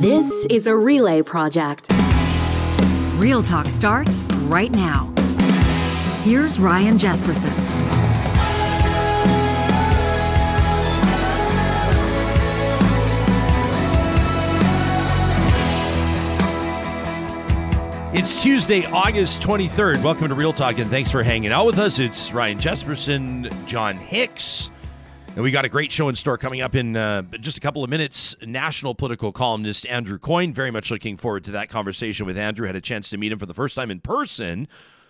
This is a relay project. Real Talk starts right now. Here's Ryan Jespersen. It's Tuesday, August 23rd. Welcome to Real Talk, and thanks for hanging out with us. It's Ryan Jespersen, John Hicks, and we got a great show in store coming up in uh, just a couple of minutes. National political columnist Andrew Coyne. Very much looking forward to that conversation with Andrew. Had a chance to meet him for the first time in person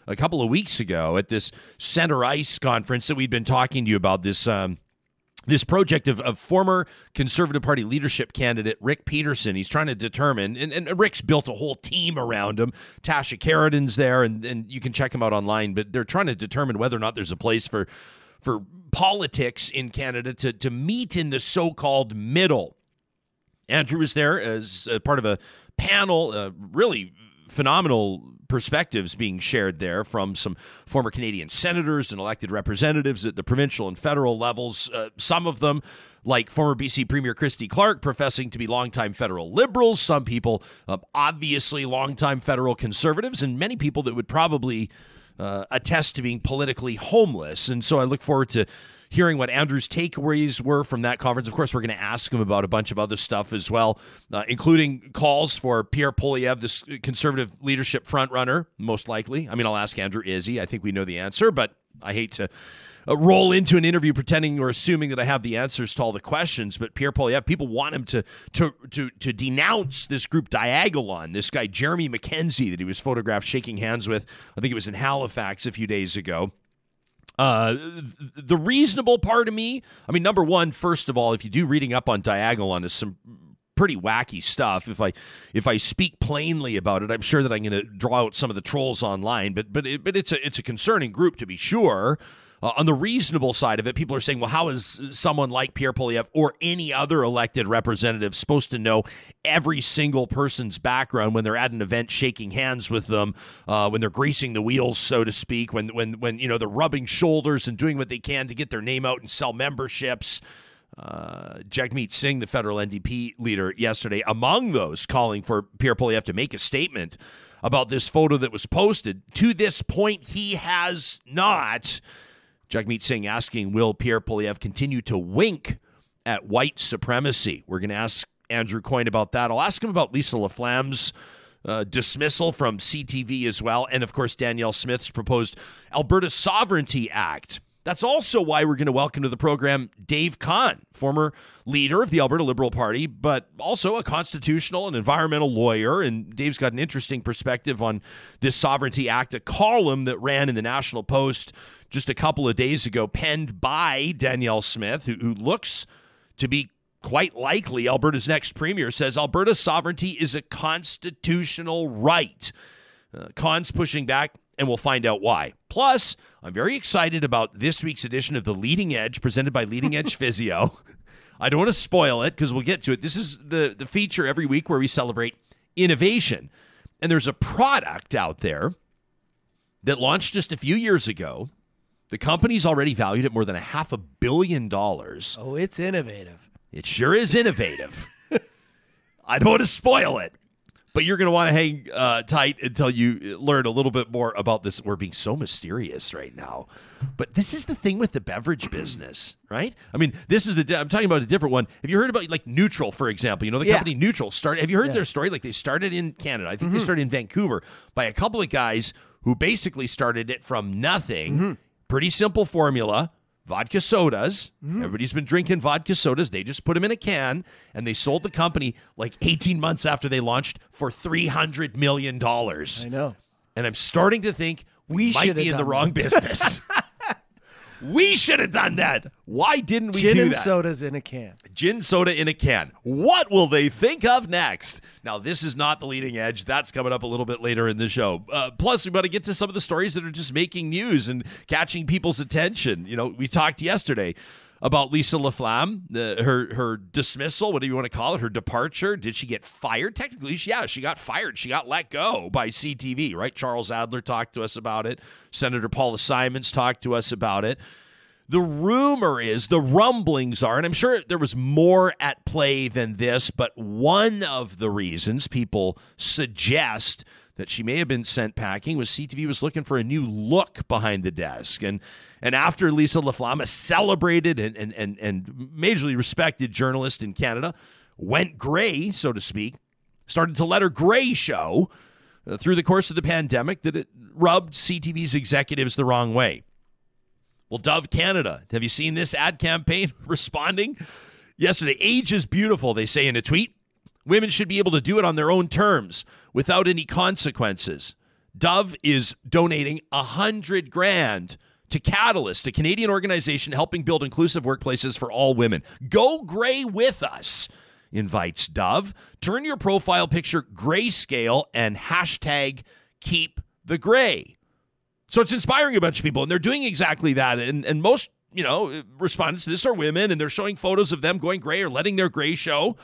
a couple of weeks ago at this Center Ice conference that we've been talking to you about. This. Um, this project of, of former Conservative Party leadership candidate Rick Peterson. He's trying to determine, and, and Rick's built a whole team around him. Tasha Kheiriddin's there, and, and you can check him out online, but they're trying to determine whether or not there's a place for for politics in Canada to, to meet in the so called middle. Andrew was there as part of a panel, uh, really phenomenal perspectives being shared there from some former Canadian senators and elected representatives at the provincial and federal levels. Uh, some of them, like former BC Premier Christy Clark, professing to be longtime federal liberals. Some people, uh, obviously longtime federal conservatives, and many people that would probably uh, attest to being politically homeless. And so I look forward to hearing what Andrew's takeaways were from that conference. Of course, we're going to ask him about a bunch of other stuff as well, uh, including calls for Pierre Poilievre, this conservative leadership frontrunner, most likely. I mean, I'll ask Andrew, is he? I think we know the answer, but I hate to uh, roll into an interview pretending or assuming that I have the answers to all the questions. But Pierre Poilievre, people want him to to to to denounce this group Diagolon, this guy Jeremy MacKenzie that he was photographed shaking hands with. I think it was in Halifax a few days ago. Uh, the reasonable part of me, I mean, number one, first of all, if you do reading up on Diagolon, is some pretty wacky stuff. If I if I speak plainly about it, I'm sure that I'm going to draw out some of the trolls online. But but it, but it's a it's a concerning group to be sure. Uh, on the reasonable side of it, people are saying, well, how is someone like Pierre Poilievre or any other elected representative supposed to know every single person's background when they're at an event, shaking hands with them, uh, when they're greasing the wheels, so to speak, when when when you know they're rubbing shoulders and doing what they can to get their name out and sell memberships. Uh, Jagmeet Singh, the federal NDP leader, yesterday, among those calling for Pierre Poilievre to make a statement about this photo that was posted. To this point, he has not. Jagmeet Singh asking, will Pierre Poilievre continue to wink at white supremacy? We're going to ask Andrew Coyne about that. I'll ask him about Lisa LaFlamme's uh, dismissal from CTV as well. And of course, Danielle Smith's proposed Alberta Sovereignty Act. That's also why we're going to welcome to the program Dave Khan, former leader of the Alberta Liberal Party, but also a constitutional and environmental lawyer. And Dave's got an interesting perspective on this Sovereignty Act, a column that ran in the National Post just a couple of days ago, penned by Danielle Smith, who, who looks to be quite likely Alberta's next premier, says Alberta's sovereignty is a constitutional right. Uh, Khan's pushing back, and we'll find out why. Plus, I'm very excited about this week's edition of The Leading Edge, presented by Leading Edge Physio. I don't want to spoil it because we'll get to it. This is the, the feature every week where we celebrate innovation. And there's a product out there that launched just a few years ago the company's already valued at more than a half a billion dollars. Oh, it's innovative. It sure is innovative. I don't want to spoil it, but you're going to want to hang uh, tight until you uh, learn a little bit more about this. We're being so mysterious right now, but this is the thing with the beverage business, right? I mean, this is the. I'm talking about a different one. Have you heard about like Neutral, for example? You know, the Yeah. company Neutral started. Have you heard Yeah. their story? Like they started in Canada. I think they mm-hmm. started in Vancouver by a couple of guys who basically started it from nothing. Mm-hmm. Pretty simple formula. Vodka sodas. Mm-hmm. Everybody's been drinking vodka sodas. They just put them in a can and they sold the company like 18 months after they launched for $300 million. I know. And I'm starting to think we, We might be in the wrong business. we should have done that. Why didn't we Gin do and that? sodas in a can. Gin soda in a can. What will they think of next? Now, this is not the leading edge. That's coming up a little bit later in the show. Uh, plus, we got to get to some of the stories that are just making news and catching people's attention. You know, we talked yesterday about Lisa Laflamme, the, her her dismissal. What do you want to call it? Her departure. Did she get fired? Technically, yeah, she got fired. She got let go by CTV. Right? Charles Adler talked to us about it. Senator Paula Simons talked to us about it The rumor is, the rumblings are, and I'm sure there was more at play than this, but one of the reasons people suggest that she may have been sent packing was CTV was looking for a new look behind the desk. And and after Lisa LaFlamme, a celebrated and, and, and, and majorly respected journalist in Canada, went gray, so to speak, started to let her gray show uh, through the course of the pandemic that it rubbed CTV's executives the wrong way. Well, Dove Canada, have you seen this ad campaign responding? Yesterday, age is beautiful, they say in a tweet. Women should be able to do it on their own terms without any consequences. Dove is donating a hundred grand to Catalyst, a Canadian organization helping build inclusive workplaces for all women. Go gray with us, invites Dove. Turn your profile picture grayscale and hashtag keep the gray. So it's inspiring a bunch of people, and they're doing exactly that. And, and most, you know, respondents to this are women, and they're showing photos of them going gray or letting their gray show.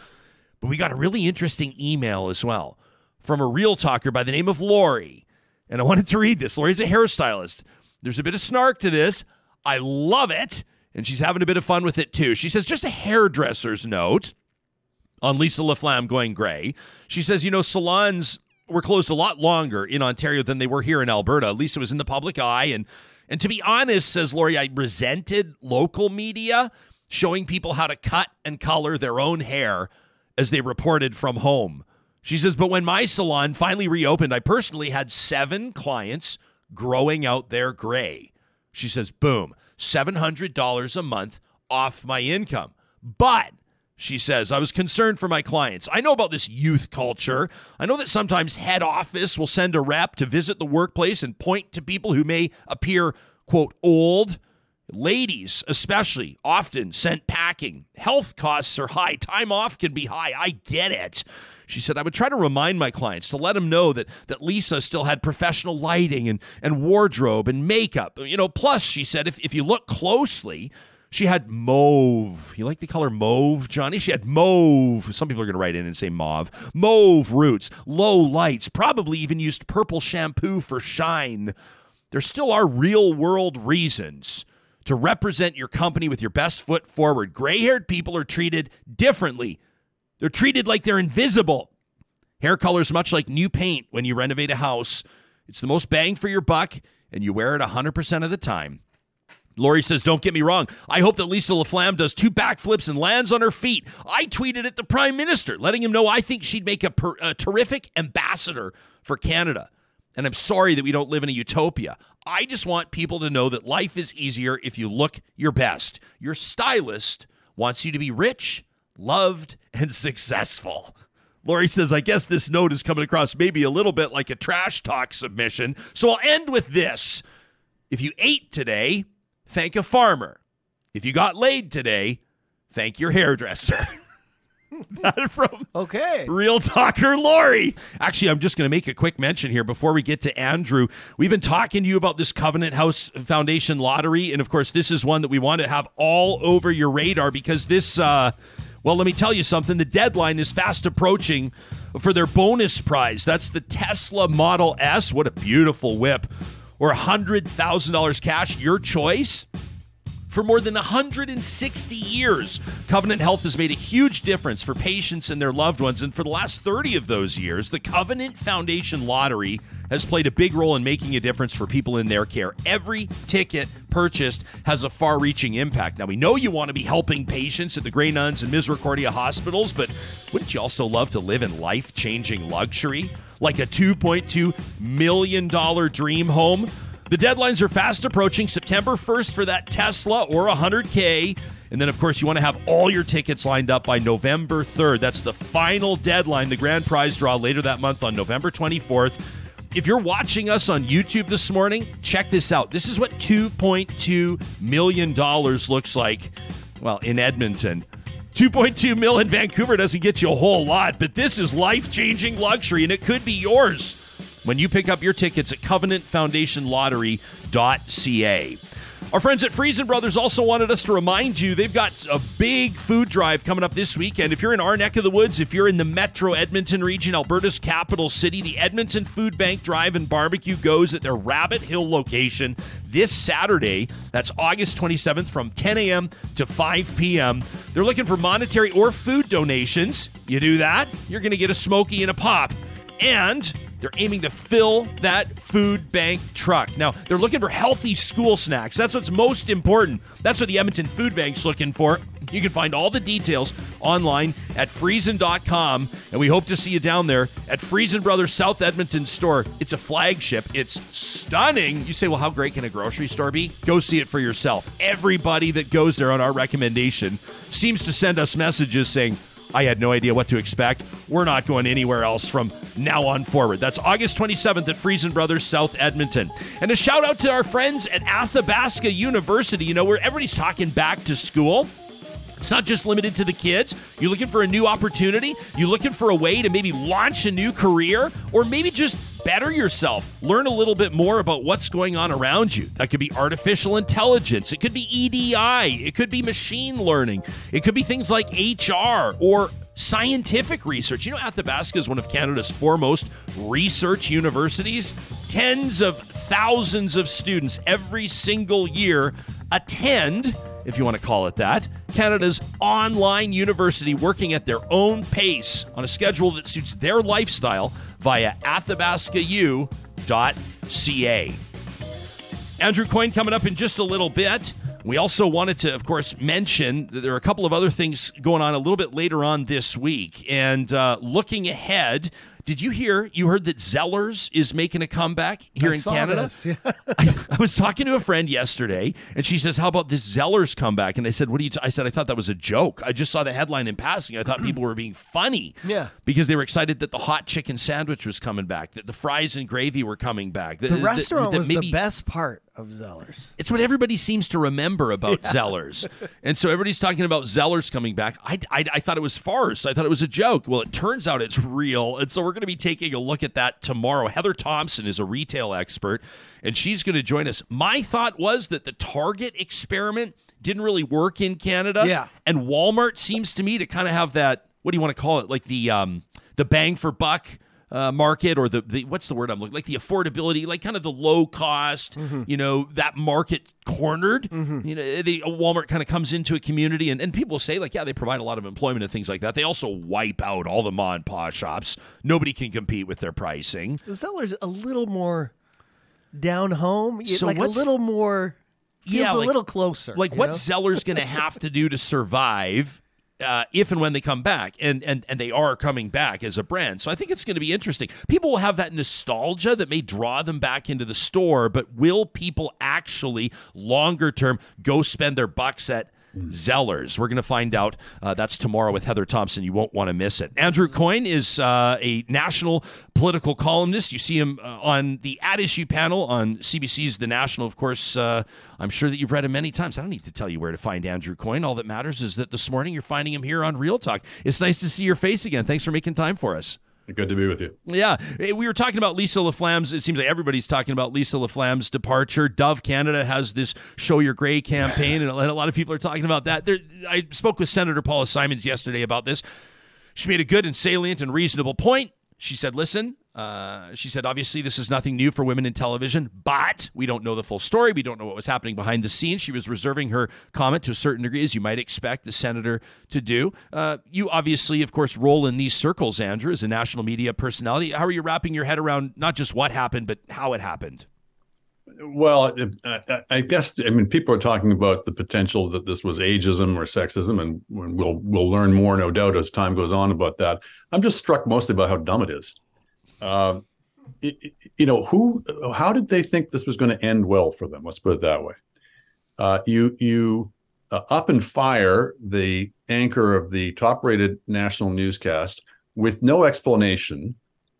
But we got a really interesting email as well from a real talker by the name of Laurie. And I wanted to read this. Laurie's a hairstylist. There's a bit of snark to this. I love it. And she's having a bit of fun with it too. She says, just a hairdresser's note on Lisa LaFlamme going gray. She says, you know, salons were closed a lot longer in Ontario than they were here in Alberta. It was in the public eye. And and to be honest, says Laurie, I resented local media showing people how to cut and color their own hair as they reported from home. She says, but when my salon finally reopened, I personally had seven clients growing out their gray. She says, boom, $700 a month off my income. But she says, I was concerned for my clients. I know about this youth culture. I know that sometimes head office will send a rep to visit the workplace and point to people who may appear, quote, old. Ladies, especially, often sent packing. Health costs are high. Time off can be high. I get it. She said, I would try to remind my clients to let them know that, that Lisa still had professional lighting and, and wardrobe and makeup. You know, plus, she said, if, if you look closely, she had mauve. You like the color mauve, Johnny? She had mauve. Some people are going to write in and say mauve. Mauve roots, low lights, probably even used purple shampoo for shine. There still are real world reasons to represent your company with your best foot forward. Gray haired people are treated differently they're treated like they're invisible. Hair color is much like new paint when you renovate a house. It's the most bang for your buck, and you wear it 100% of the time. Laurie says, Don't get me wrong. I hope that Lisa LaFlamme does two backflips and lands on her feet. I tweeted at the Prime Minister, letting him know I think she'd make a, per, a terrific ambassador for Canada. And I'm sorry that we don't live in a utopia. I just want people to know that life is easier if you look your best. Your stylist wants you to be rich loved, and successful. Laurie says, I guess this note is coming across maybe a little bit like a trash talk submission. So I'll end with this. If you ate today, thank a farmer. If you got laid today, thank your hairdresser. That from Okay. Real Talker Laurie. Actually, I'm just going to make a quick mention here before we get to Andrew. We've been talking to you about this Covenant House Foundation lottery. And of course, this is one that we want to have all over your radar because this. Uh, well, let me tell you something. The deadline is fast approaching for their bonus prize. That's the Tesla Model S. What a beautiful whip. Or $100,000 cash, your choice. For more than 160 years, Covenant Health has made a huge difference for patients and their loved ones. And for the last 30 of those years, the Covenant Foundation Lottery has played a big role in making a difference for people in their care. Every ticket purchased has a far reaching impact. Now, we know you want to be helping patients at the Grey Nuns and Misericordia hospitals, but wouldn't you also love to live in life changing luxury? Like a $2.2 million dream home? The deadlines are fast approaching. September 1st for that Tesla or 100K. And then, of course, you want to have all your tickets lined up by November 3rd. That's the final deadline. The grand prize draw later that month on November 24th. If you're watching us on YouTube this morning, check this out. This is what $2.2 million looks like, well, in Edmonton. 2.2 mil in Vancouver doesn't get you a whole lot, but this is life changing luxury, and it could be yours when you pick up your tickets at covenantfoundationlottery.ca. Our friends at Freson Brothers also wanted us to remind you they've got a big food drive coming up this weekend. If you're in our neck of the woods, if you're in the metro Edmonton region, Alberta's capital city, the Edmonton Food Bank Drive and Barbecue goes at their Rabbit Hill location this Saturday. That's August 27th from 10 a.m. to 5 p.m. They're looking for monetary or food donations. You do that, you're going to get a smoky and a pop. And they're aiming to fill that food bank truck. Now, they're looking for healthy school snacks. That's what's most important. That's what the Edmonton Food Bank's looking for. You can find all the details online at freson.com, and we hope to see you down there at Freson Brothers South Edmonton store. It's a flagship. It's stunning. You say, well, how great can a grocery store be? Go see it for yourself. Everybody that goes there on our recommendation seems to send us messages saying, I had no idea what to expect. We're not going anywhere else from now on forward. That's August 27th at Freson Brothers South Edmonton. And a shout out to our friends at Athabasca University, you know, where everybody's talking back to school. It's not just limited to the kids. You're looking for a new opportunity. You're looking for a way to maybe launch a new career or maybe just better yourself. Learn a little bit more about what's going on around you. That could be artificial intelligence. It could be EDI. It could be machine learning. It could be things like HR or scientific research. You know, Athabasca is one of Canada's foremost research universities. Tens of thousands of students every single year attend if you want to call it that, Canada's online university working at their own pace on a schedule that suits their lifestyle via athabascau.ca. Andrew Coyne coming up in just a little bit. We also wanted to, of course, mention that there are a couple of other things going on a little bit later on this week. And uh, looking ahead, did you hear? You heard that Zellers is making a comeback here I in Canada. this, yeah. I, I was talking to a friend yesterday, and she says, "How about this Zellers comeback?" And I said, "What do you?" T-? I said, "I thought that was a joke. I just saw the headline in passing. I thought people were being funny, Yeah. because they were excited that the hot chicken sandwich was coming back, that the fries and gravy were coming back. that- The that- restaurant that was maybe- the best part of Zellers. it's what everybody seems to remember about Zellers. And so everybody's talking about Zellers coming back. I, I, I thought it was farce. I thought it was a joke. Well, it turns out it's real. And so we're going to be taking a look at that tomorrow. Heather Thomson is a retail expert, and she's going to join us. My thought was that the Target experiment didn't really work in Canada. Yeah. And Walmart seems to me to kind of have that, what do you want to call it? Like the um the bang for buck uh, market or the, the what's the word I'm looking like the affordability, like kind of the low cost, you know, that market cornered. You know, the Walmart kind of comes into a community and, and people say like, yeah, they provide a lot of employment and things like that. They also wipe out all the ma and pa shops. Nobody can compete with their pricing. The Zeller's a little more down home, So like a little more feels Yeah, a little closer. Like what know? Zeller's going to have to do to survive uh, if and when they come back, and and and they are coming back as a brand. So I think it's going to be interesting. People will have that nostalgia that may draw them back into the store, but will people actually longer term go spend their bucks at? Zellers. We're going to find out. Uh, that's tomorrow with Heather Thomson. You won't want to miss it. Andrew Coyne is uh, a national political columnist. You see him uh, on the At Issue panel on CBC's The National. Of course, uh, I'm sure that you've read him many times. I don't need to tell you where to find Andrew Coyne. All that matters is that this morning you're finding him here on Real Talk. It's nice to see your face again. Thanks for making time for us. Good to be with you. Yeah, we were talking about Lisa LaFlamme's. It seems like everybody's talking about Lisa LaFlamme's departure. Dove Canada has this "Show Your Gray" campaign, and a lot of people are talking about that. There, I spoke with Senator Paula Simons yesterday about this. She made a good and salient and reasonable point. She said, "Listen." Uh, she said, obviously, this is nothing new for women in television, but we don't know the full story. We don't know what was happening behind the scenes. She was reserving her comment to a certain degree, as you might expect the senator to do. Uh, you obviously, of course, roll in these circles, Andrew, as a national media personality. How are you wrapping your head around not just what happened, but how it happened? Well, I, guess I mean people are talking about the potential that this was ageism or sexism, and we'll we'll learn more, no doubt, as time goes on about that. I'm just struck mostly by how dumb it is. Uh, you know, who, how did they think this was going to end well for them? Let's put it that way. Uh, you you uh, up and fire the anchor of the top-rated national newscast with no explanation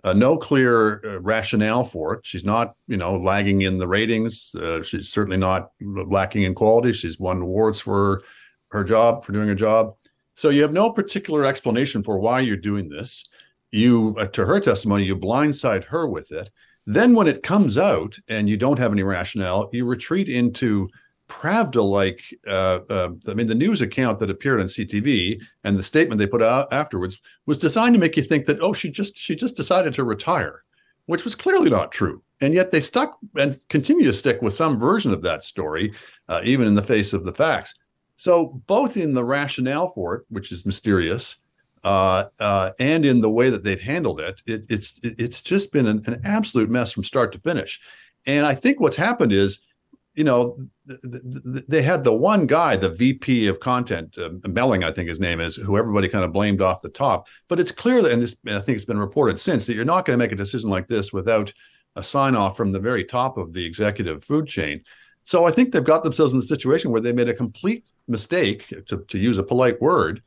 uh, no clear uh, rationale for it. She's not, you know, lagging in the ratings. Uh, she's certainly not lacking in quality. She's won awards for her job, for doing her job. So you have no particular explanation for why you're doing this. You, uh, to her testimony, you blindside her with it. Then when it comes out and you don't have any rationale, you retreat into Pravda like. Uh, uh, I mean, the news account that appeared on CTV and the statement they put out afterwards was designed to make you think that oh, she just she just decided to retire, which was clearly not true. And yet they stuck and continue to stick with some version of that story, uh, even in the face of the facts. So both in the rationale for it, which is mysterious, uh, uh, and in the way that they've handled it, it it's it's just been an, an, absolute mess from start to finish. And I think what's happened is, you know, th- th- they had the one guy, the VP of content, uh, Melling, I think his name is, who everybody kind of blamed off the top. But it's clear that, and this, I think it's been reported since, that you're not going to make a decision like this without a sign off from the very top of the executive food chain. So I think they've got themselves in a situation where they made a complete mistake, to, to use a polite word,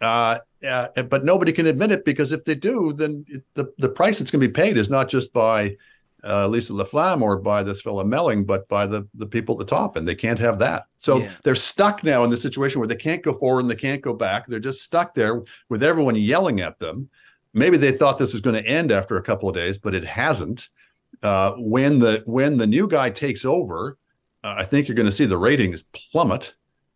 uh, uh, but nobody can admit it because if they do, then it, the the price that's going to be paid is not just by uh, Lisa LaFlamme or by this fellow Melling, but by the the people at the top, and they can't have that. So yeah. they're stuck now in the situation where they can't go forward and they can't go back. They're just stuck there with everyone yelling at them. Maybe they thought this was going to end after a couple of days, but it hasn't. Uh, when the when the new guy takes over, uh, I think you're going to see the ratings plummet.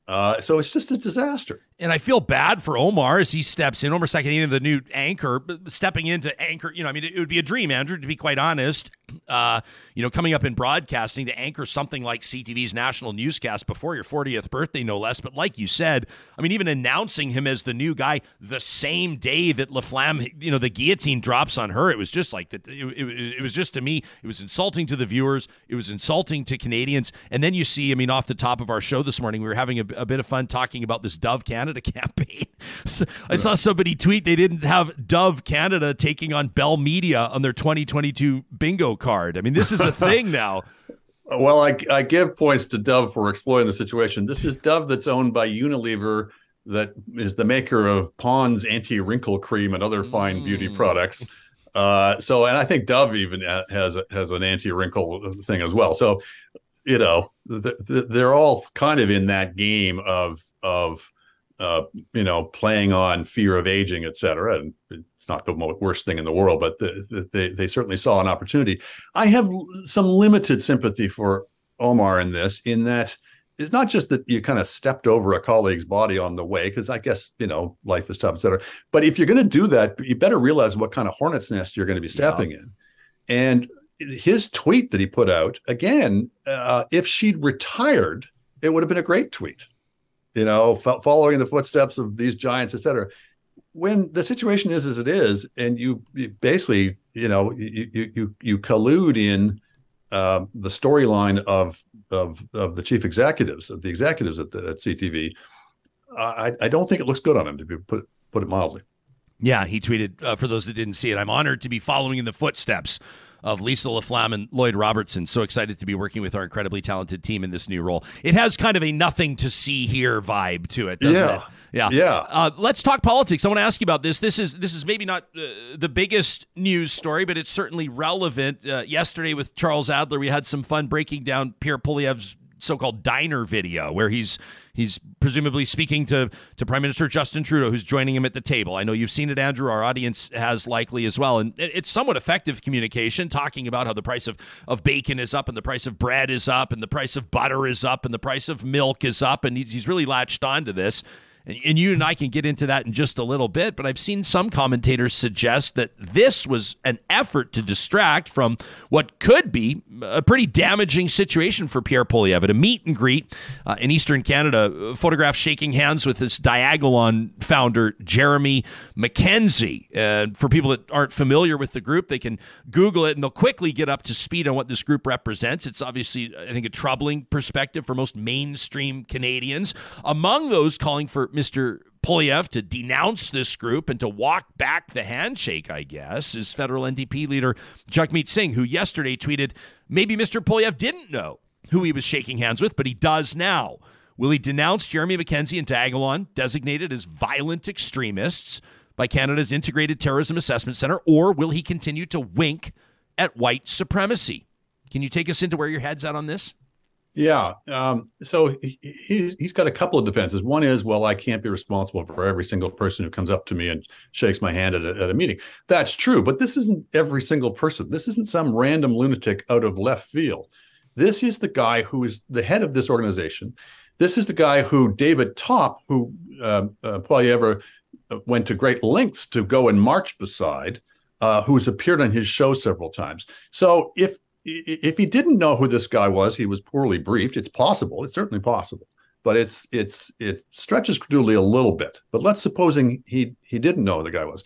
Uh, so it's just a disaster. And I feel bad for Omar as he steps in. Omar Sachedina, the new anchor, stepping into anchor. You know, I mean, it would be a dream, Andrew, to be quite honest. Uh, you know, coming up in broadcasting to anchor something like CTV's national newscast before your 40th birthday, no less. But like you said, I mean, even announcing him as the new guy the same day that LaFlamme, you know, the guillotine drops on her, it was just like that. It, it, it was just to me, it was insulting to the viewers. It was insulting to Canadians. And then you see, I mean, off the top of our show this morning, we were having a, a bit of fun talking about this Dove Canada Canada campaign. So I saw somebody tweet they didn't have Dove Canada taking on Bell Media on their 2022 bingo card. I mean, this is a thing now. Well, I, I give points to Dove for exploiting the situation. This is Dove that's owned by Unilever, that is the maker of Pond's anti wrinkle cream and other fine mm. beauty products. Uh, so, and I think Dove even has has an anti wrinkle thing as well. So, you know, they're all kind of in that game of of uh, you know, playing on fear of aging, et cetera. And it's not the worst thing in the world, but the, the, they, they certainly saw an opportunity. I have some limited sympathy for Omar in this, in that it's not just that you kind of stepped over a colleague's body on the way, because I guess, you know, life is tough, et cetera. But if you're going to do that, you better realize what kind of hornet's nest you're going to be stepping yeah. in. And his tweet that he put out, again, uh, if she'd retired, it would have been a great tweet you know, f- following the footsteps of these giants, et cetera. When the situation is as it is, and you, you basically, you know, you you you collude in uh, the storyline of of of the chief executives, of the executives at, the, at CTV, I, I don't think it looks good on him to be put put it mildly. Yeah, he tweeted uh, for those that didn't see it. I'm honored to be following in the footsteps of Lisa LaFlamme and Lloyd Robertson. So excited to be working with our incredibly talented team in this new role. It has kind of a nothing to see here vibe to it, doesn't yeah. it? Yeah, yeah. Uh, let's talk politics. I want to ask you about this. This is this is maybe not uh, the biggest news story, but it's certainly relevant. Uh, yesterday with Charles Adler, we had some fun breaking down Pierre Poilievre's so-called diner video where he's he's presumably speaking to to Prime Minister Justin Trudeau, who's joining him at the table. I know you've seen it, Andrew. Our audience has likely as well, and it's somewhat effective communication, talking about how the price of of bacon is up, and the price of bread is up, and the price of butter is up, and the price of milk is up, and he's, he's really latched on to this. And, you and I can get into that in just a little bit, but I've seen some commentators suggest that this was an effort to distract from what could be a pretty damaging situation for Pierre Poilievre at a meet and greet uh, in Eastern Canada. Photograph shaking hands with this Diagolon founder, Jeremy MacKenzie. Uh, for people that aren't familiar with the group, they can Google it and they'll quickly get up to speed on what this group represents. It's obviously, I think, a troubling perspective for most mainstream Canadians. Among those calling for Mr. Poilievre to denounce this group and to walk back the handshake, I guess, is federal NDP leader Jagmeet Singh, who yesterday tweeted, maybe Mr. Poilievre didn't know who he was shaking hands with, but he does now. Will he denounce Jeremy MacKenzie and Diagolon, designated as violent extremists by Canada's Integrated Terrorism Assessment Center, or will he continue to wink at white supremacy? Can you take us into where your head's at on this? Yeah. Um, so he, he's got a couple of defenses. One is, well, I can't be responsible for every single person who comes up to me and shakes my hand at a, at a meeting. That's true, but this isn't every single person. This isn't some random lunatic out of left field. This is the guy who is the head of this organization. This is the guy who David Top, who uh, uh, Poilievre went to great lengths to go and march beside, uh, who's appeared on his show several times. So if if he didn't know who this guy was, he was poorly briefed. It's possible. It's certainly possible, but it's it's it stretches credulity a little bit. But let's supposing he he didn't know who the guy was.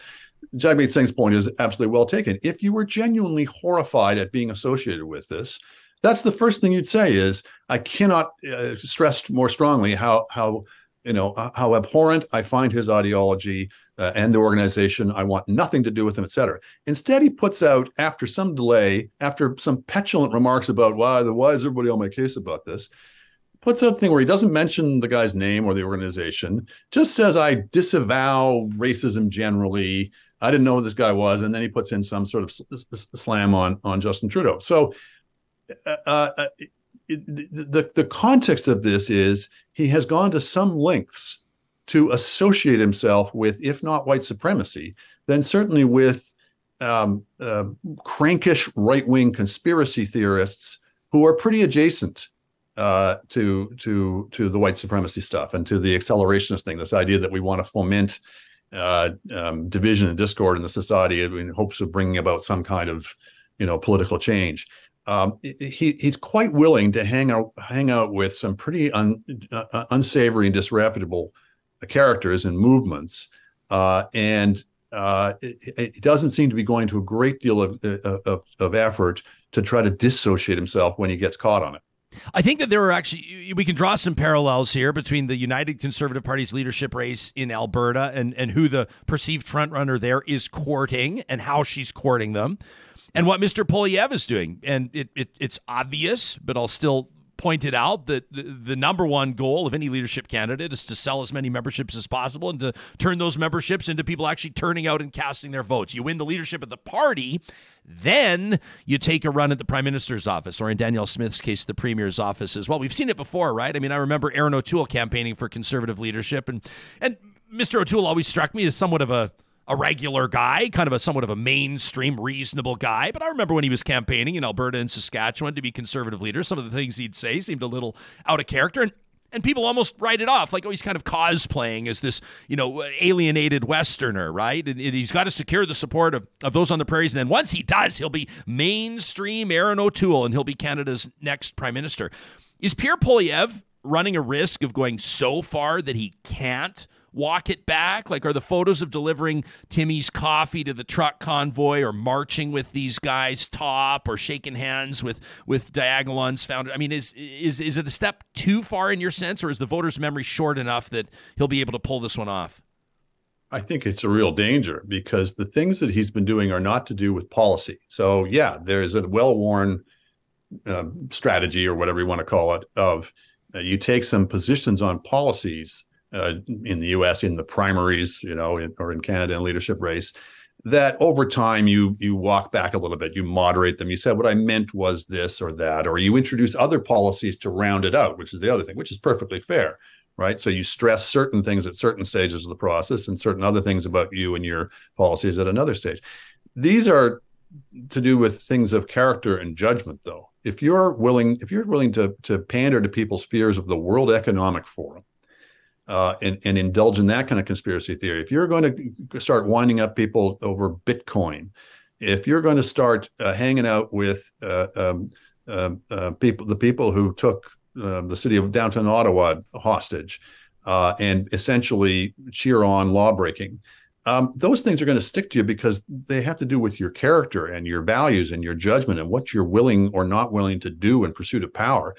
Jagmeet Singh's point is absolutely well taken. If you were genuinely horrified at being associated with this, that's the first thing you'd say is, I cannot uh, stress more strongly how how you know how abhorrent I find his ideology uh, and the organization. I want nothing to do with him, et cetera. Instead, he puts out after some delay, after some petulant remarks about why the why is everybody on my case about this, puts out a thing where he doesn't mention the guy's name or the organization, just says I disavow racism generally. I didn't know who this guy was, and then he puts in some sort of slam on on Justin Trudeau. So. Uh, uh, the, the the context of this is he has gone to some lengths to associate himself with, if not white supremacy, then certainly with um, uh, crankish right wing conspiracy theorists who are pretty adjacent uh, to to to the white supremacy stuff and to the accelerationist thing. This idea that we want to foment uh, um, division and discord in the society in hopes of bringing about some kind of you know political change um, he he's quite willing to hang out hang out with some pretty un, uh, unsavory and disreputable characters and movements, uh, and uh, it, it, doesn't seem to be going to a great deal of, of, of effort to try to dissociate himself when he gets caught on it. I think that there are actually we can draw some parallels here between the United Conservative Party's leadership race in Alberta and and who the perceived frontrunner there is courting and how she's courting them and what Mr. Poilievre is doing. And it, it, it's obvious, but I'll still point it out that the number one goal of any leadership candidate is to sell as many memberships as possible and to turn those memberships into people actually turning out and casting their votes. You win the leadership of the party, then you take a run at the prime minister's office, or in Danielle Smith's case, the premier's office as well. We've seen it before, right? I mean, I remember Erin O'Toole campaigning for conservative leadership, and and Mr. O'Toole always struck me as somewhat of a a regular guy, kind of a somewhat of a mainstream, reasonable guy. But I remember when he was campaigning in Alberta and Saskatchewan to be conservative leader, some of the things he'd say seemed a little out of character. And and people almost write it off like, oh, he's kind of cosplaying as this, you know, alienated Westerner, right? And, and he's got to secure the support of, of those on the prairies. And then once he does, he'll be mainstream Erin O'Toole and he'll be Canada's next prime minister. Is Pierre Poilievre running a risk of going so far that he can't walk it back? Like, are the photos of delivering Timmy's coffee to the truck convoy or marching with these guys top or shaking hands with, with Diagolon's founder? I mean, is, is, is it a step too far in your sense, or is the voter's memory short enough that he'll be able to pull this one off? I think it's a real danger because the things that he's been doing are not to do with policy. So, yeah, there's a well worn um, strategy or whatever you want to call it of uh, you take some positions on policies uh, in the U.S. in the primaries, you know, in, or in Canada in leadership race, that over time you you walk back a little bit, you moderate them. You said what I meant was this or that, or you introduce other policies to round it out, which is the other thing, which is perfectly fair, right? So you stress certain things at certain stages of the process, and certain other things about you and your policies at another stage. These are to do with things of character and judgment, though. If you're willing, if you're willing to to pander to people's fears of the World Economic Forum uh, and, and indulge in that kind of conspiracy theory. If you're going to start winding up people over Bitcoin, if you're going to start uh, hanging out with uh, um, um uh, people, the people who took uh, the city of downtown Ottawa hostage, uh, and essentially cheer on lawbreaking, um, those things are going to stick to you because they have to do with your character and your values and your judgment and what you're willing or not willing to do in pursuit of power.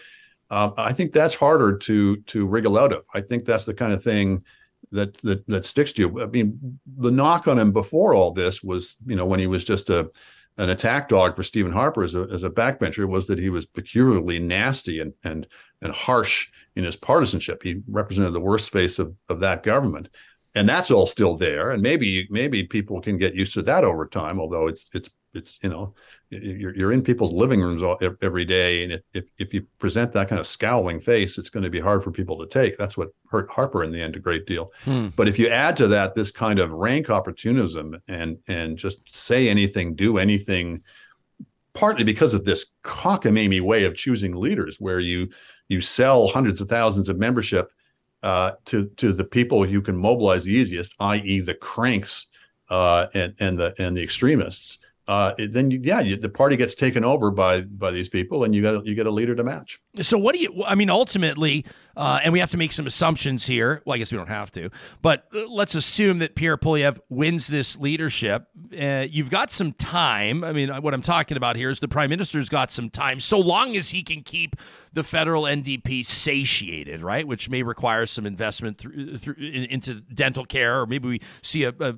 Um, I think that's harder to to wriggle out of. I think that's the kind of thing that that that sticks to you. I mean, the knock on him before all this was, you know, when he was just a an attack dog for Stephen Harper as a as a backbencher was that he was peculiarly nasty and and and harsh in his partisanship. He represented the worst face of of that government. And that's all still there. And maybe maybe people can get used to that over time, although it's it's it's you know you're, you're in people's living rooms all, every day and if, if, if you present that kind of scowling face it's going to be hard for people to take that's what hurt harper in the end a great deal hmm. but if you add to that this kind of rank opportunism and and just say anything do anything partly because of this cockamamie way of choosing leaders, where you you sell hundreds of thousands of membership uh, to to the people you can mobilize the easiest, i.e., the cranks uh, and and the and the extremists uh, then you, yeah, you, the party gets taken over by by these people, and you got you get a leader to match. So what do you? I mean, ultimately, uh, and we have to make some assumptions here. Well, I guess we don't have to, but uh, let's assume that Pierre Poilievre wins this leadership. Uh, you've got some time. I mean, what I'm talking about here is the prime minister's got some time, so long as he can keep the federal NDP satiated, right? Which may require some investment through, through into dental care, or maybe we see a, a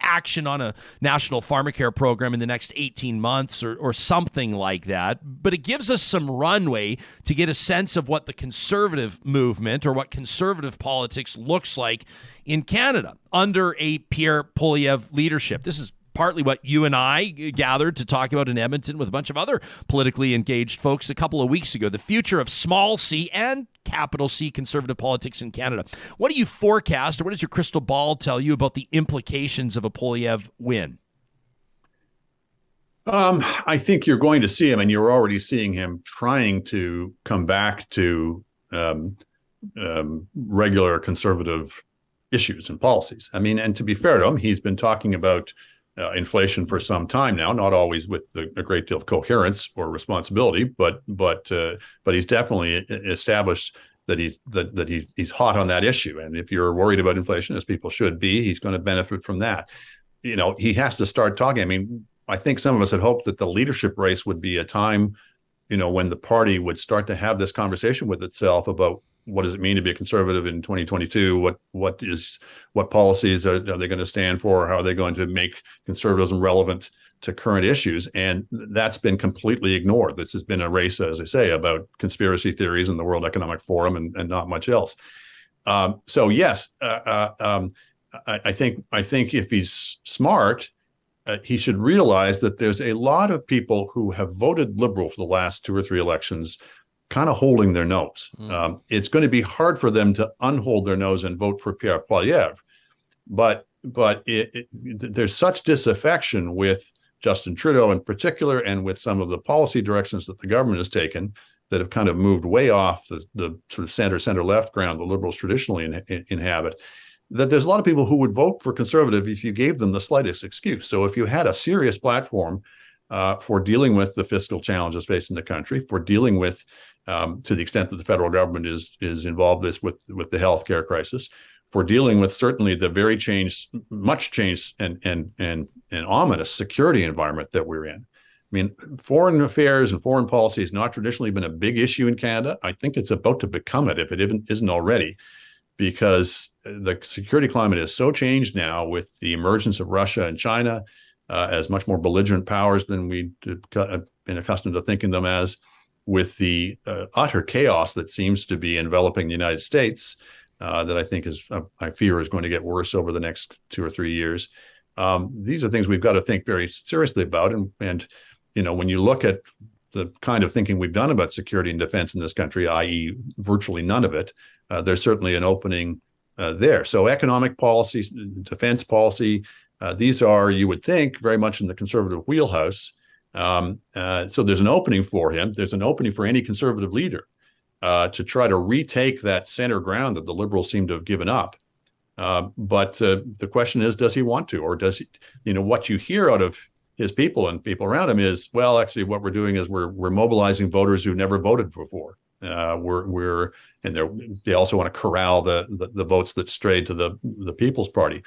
action on a national pharmacare program in the next 18 months or, or something like that. But it gives us some runway to get a sense of what the conservative movement or what conservative politics looks like in Canada under a Pierre Poilievre leadership. This is partly what you and I gathered to talk about in Edmonton with a bunch of other politically engaged folks a couple of weeks ago. The future of small c and capital C conservative politics in Canada. What do you forecast, or what does your crystal ball tell you about the implications of a Poilievre win? Um, I think you're going to see him, and you're already seeing him trying to come back to um, um, regular conservative issues and policies. I mean, and to be fair to him, he's been talking about uh, inflation for some time now, not always with a, a great deal of coherence or responsibility, but but uh, but he's definitely established that he's that, that he, he's hot on that issue. And if you're worried about inflation, as people should be, he's going to benefit from that. You know, he has to start talking. I mean, I think some of us had hoped that the leadership race would be a time, you know, when the party would start to have this conversation with itself about what does it mean to be a conservative in 2022? What what is what policies are, are they going to stand for? How are they going to make conservatism relevant to current issues? And that's been completely ignored. This has been a race, as I say, about conspiracy theories and the World Economic Forum and, and not much else. Um, so yes, uh, uh, um, I, I, think I think if he's smart, uh, he should realize that there's a lot of people who have voted liberal for the last two or three elections kind of holding their nose. Mm. Um, it's going to be hard for them to unhold their nose and vote for Pierre Poilievre, but but it, it, there's such disaffection with Justin Trudeau in particular, and with some of the policy directions that the government has taken that have kind of moved way off the, the sort of center center left ground the liberals traditionally in, in, inhabit. That there's a lot of people who would vote for conservative if you gave them the slightest excuse. So if you had a serious platform uh, for dealing with the fiscal challenges facing the country, for dealing with um, to the extent that the federal government is is involved this with with the healthcare crisis, for dealing with certainly the very changed, much changed and and and and ominous security environment that we're in. I mean, foreign affairs and foreign policy has not traditionally been a big issue in Canada. I think it's about to become it if it isn't already, because the security climate is so changed now with the emergence of Russia and China uh, as much more belligerent powers than we've been accustomed to thinking them as with the uh, utter chaos that seems to be enveloping the United States, uh, that I think is, uh, I fear, is going to get worse over the next two or three years. Um, these are things we've got to think very seriously about. And, and, you know, when you look at the kind of thinking we've done about security and defense in this country, i.e., virtually none of it, uh, there's certainly an opening uh, there. So, economic policy, defense policy, uh, these are, you would think, very much in the conservative wheelhouse. Um, uh, so there's an opening for him. There's an opening for any conservative leader uh, to try to retake that center ground that the liberals seem to have given up. Uh, but uh, the question is, does he want to, or does he? You know, what you hear out of his people and people around him is, well, actually, what we're doing is we're we're mobilizing voters who never voted before. We're we're and they they also want to corral the, the the votes that strayed to the the People's Party.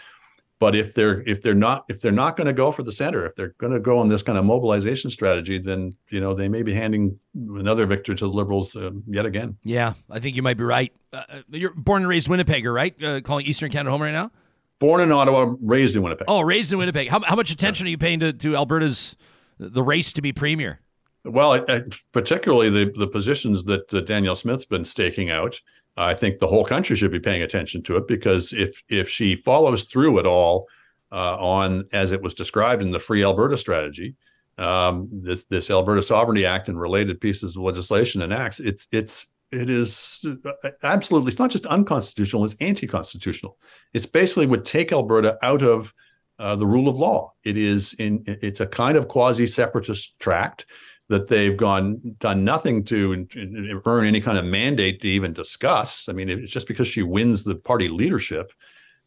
But if they're if they're not if they're not going to go for the center, if they're going to go on this kind of mobilization strategy, then you know they may be handing another victory to the liberals uh, yet again. Yeah, I think you might be right. Uh, uh you're born and raised Winnipegger, right? Uh, calling Eastern Canada home right now. Born in Ottawa, raised in Winnipeg. Oh, raised in Winnipeg. How, how much attention yeah. are you paying to, to Alberta's the race to be premier? Well, I, I, particularly the the positions that uh, Danielle Smith's been staking out. I think the whole country should be paying attention to it because if if she follows through at all uh, on as it was described in the Free Alberta strategy, um, this this Alberta Sovereignty Act and related pieces of legislation and acts, it's it's it is uh, absolutely it's not just unconstitutional; it's anti-constitutional. It's basically would take Alberta out of uh, the rule of law. It is in it's a kind of quasi separatist tract that they've gone done nothing to earn any kind of mandate to even discuss. I mean, it's just because she wins the party leadership.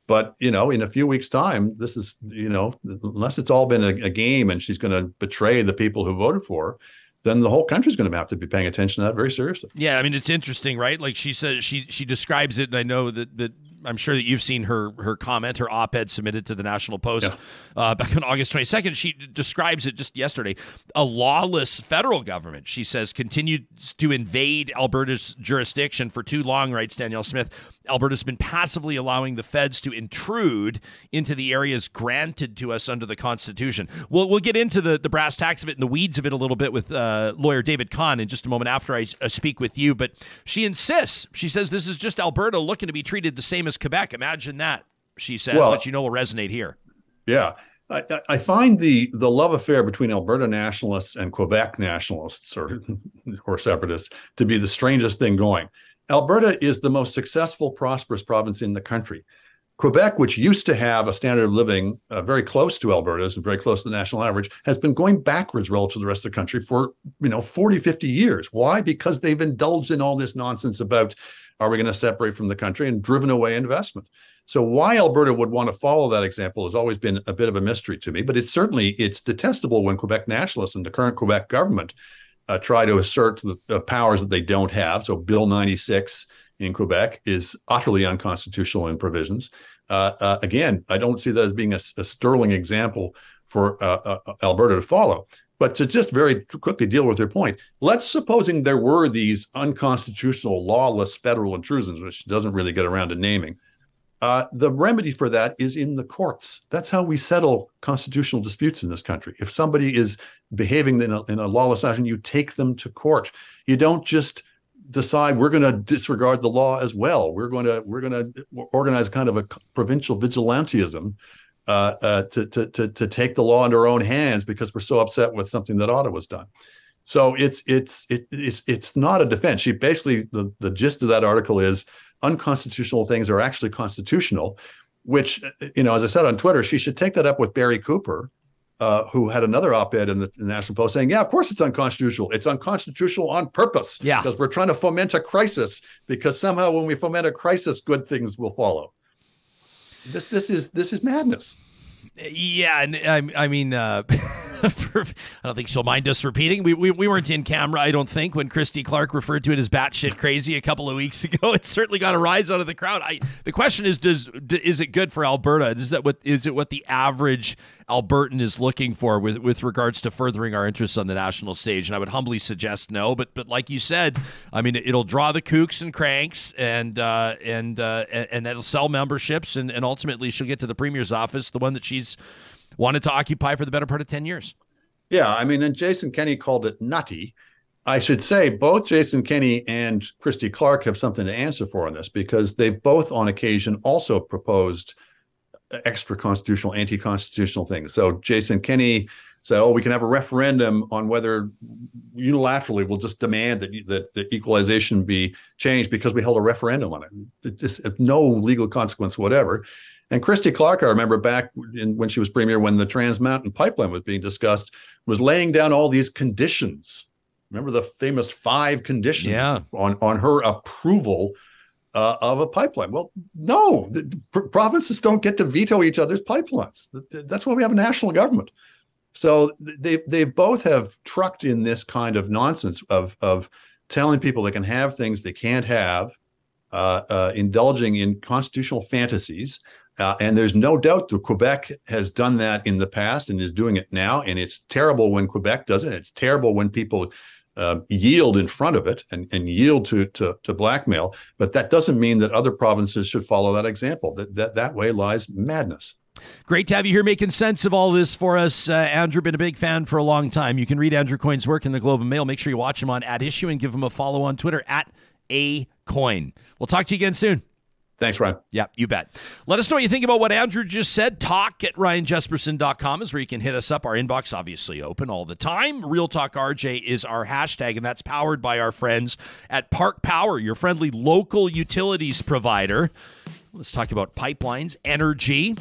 But you know, in a few weeks' time, this is you know, unless it's all been a, a game and she's going to betray the people who voted for her, then the whole country's going to have to be paying attention to that very seriously. Yeah, I mean it's interesting, right? Like she says, she she describes it, and I know that that I'm sure that you've seen her her comment, her op-ed submitted to the National Post yeah. uh, back on August 22nd. She describes it just yesterday. A lawless federal government, she says, continued to invade Alberta's jurisdiction for too long. Writes Danielle Smith. Alberta's been passively allowing the feds to intrude into the areas granted to us under the Constitution. We'll, we'll get into the, the brass tacks of it and the weeds of it a little bit with uh, lawyer David Khan in just a moment after I uh, speak with you. But she insists, she says this is just Alberta looking to be treated the same as Quebec. Imagine that, she says, well, which you know will resonate here. Yeah. I, I, find the the love affair between Alberta nationalists and Quebec nationalists or or separatists to be the strangest thing going. Alberta is the most successful, prosperous province in the country. Quebec, which used to have a standard of living uh, very close to Alberta's and very close to the national average, has been going backwards relative to the rest of the country for, you know, 40, 50 years. Why? Because they've indulged in all this nonsense about are we going to separate from the country and driven away investment. So why Alberta would want to follow that example has always been a bit of a mystery to me, but it's certainly it's detestable when Quebec nationalists and the current Quebec government uh, try to assert the, the, powers that they don't have. So Bill 96 in Quebec is utterly unconstitutional in provisions. Uh, uh, again, I don't see that as being a, a sterling example for uh, uh, Alberta to follow. But to just very quickly deal with your point, let's supposing there were these unconstitutional, lawless federal intrusions, which doesn't really get around to naming. Uh, the remedy for that is in the courts. That's how we settle constitutional disputes in this country. If somebody is behaving in a, in a lawless fashion, you take them to court. You don't just decide we're going to disregard the law as well. We're going to we're going to organize kind of a provincial vigilantism uh, uh, to, to to to take the law into our own hands because we're so upset with something that Ottawa's done. So it's it's it, it's it's not a defense. She basically the the gist of that article is unconstitutional things are actually constitutional, which, you know, as I said on Twitter, she should take that up with Barry Cooper, uh, who had another op-ed in the, in the, National Post saying, "Yeah, of course it's unconstitutional. It's unconstitutional on purpose. Yeah, because we're trying to foment a crisis. Because somehow, when we foment a crisis, good things will follow. This this is this is madness. Yeah, and I, I mean, uh, I don't think she'll mind us repeating. We, we, we weren't in camera, I don't think, when Christy Clark referred to it as batshit crazy a couple of weeks ago. It certainly got a rise out of the crowd. I, the question is, does is it good for Alberta? Is that what is it what the average Albertan is looking for with with regards to furthering our interests on the national stage? And I would humbly suggest no. But but like you said, I mean, it'll draw the kooks and cranks, and uh, and, uh, and that'll sell memberships, and and ultimately she'll get to the premier's office, the one that she's wanted to occupy for the better part of 10 years. Yeah, I mean, and Jason Kenney called it nutty. I should say both Jason Kenney and Christy Clark have something to answer for on this because they've both, on occasion, also proposed extra constitutional, anti constitutional things. So Jason Kenney said, "Oh, we can have a referendum on whether unilaterally we'll just demand that that the equalization be changed because we held a referendum on it. It's, no legal consequence whatever." And Christy Clark, I remember back in, when she was premier, when the Trans Mountain Pipeline was being discussed, was laying down all these conditions. Remember the famous five conditions yeah. on, on her approval uh, of a pipeline. Well, no, the, the provinces don't get to veto each other's pipelines. That's why we have a national government. So they they both have trucked in this kind of nonsense of of telling people they can have things they can't have, uh, uh, indulging in constitutional fantasies, uh, and there's no doubt that Quebec has done that in the past and is doing it now. And it's terrible when Quebec does it. It's terrible when people uh, yield in front of it and, and yield to, to, to blackmail. But that doesn't mean that other provinces should follow that example. That that, that way lies madness. Great to have you here making sense of all this for us. Uh, Andrew, been a big fan for a long time. You can read Andrew Coyne's work in the Globe and Mail. Make sure you watch him on At Issue and give him a follow on Twitter at A Coyne. We'll talk to you again soon. Thanks, Ryan. Yeah, you bet. Let us know what you think about what Andrew just said. Talk at ryanjespersen.com is where you can hit us up. Our inbox obviously open all the time. Real Talk RJ is our hashtag, and that's powered by our friends at Park Power, your friendly local utilities provider. Let's talk about pipelines, energy,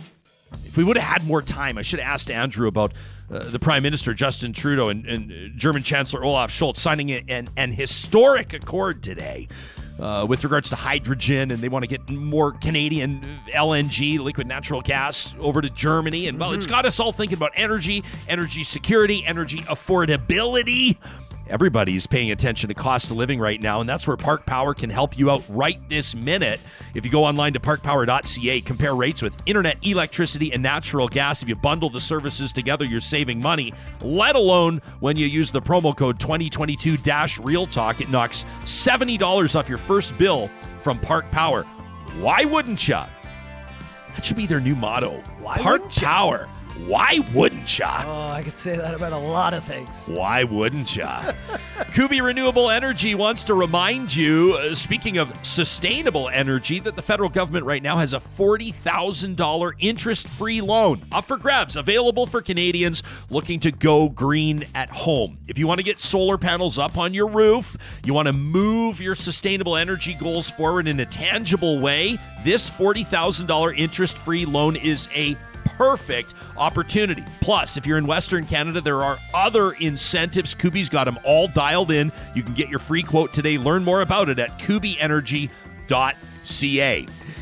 if we would have had more time, I should have asked Andrew about uh, the Prime Minister Justin Trudeau and, and German Chancellor Olaf Scholz signing an, an historic accord today. Uh, with regards to hydrogen, and they want to get more Canadian LNG, liquid natural gas, over to Germany. And well, it's got us all thinking about energy, energy security, energy affordability everybody's paying attention to cost of living right now, and that's where Park Power can help you out right this minute. If you go online to parkpower.ca, compare rates with internet, electricity, and natural gas. If you bundle the services together, you're saving money, let alone when you use the promo code 2022 Real Talk. It knocks $70 off your first bill from Park Power. Why wouldn't you? That should be their new motto. Why Park wouldn't ya? Why wouldn't ya? Oh, I could say that about a lot of things. Why wouldn't ya? Kuby Renewable Energy wants to remind you, uh, speaking of sustainable energy, that the federal government right now has a $40,000 interest free loan up for grabs, available for Canadians looking to go green at home. If you want to get solar panels up on your roof, you want to move your sustainable energy goals forward in a tangible way, this $40,000 interest free loan is a perfect opportunity. Plus, if you're in Western Canada, there are other incentives. Kuby's got them all dialed in. You can get your free quote today. Learn more about it at kubyenergy.ca.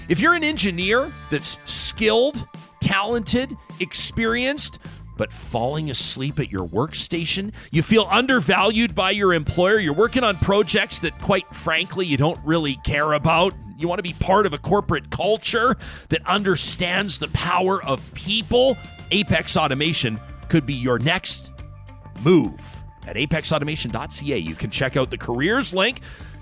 If you're an engineer that's skilled, talented, experienced, but falling asleep at your workstation, you feel undervalued by your employer, you're working on projects that, quite frankly, you don't really care about. You want to be part of a corporate culture that understands the power of people. Apex Automation could be your next move. At apexautomation.ca, you can check out the careers link.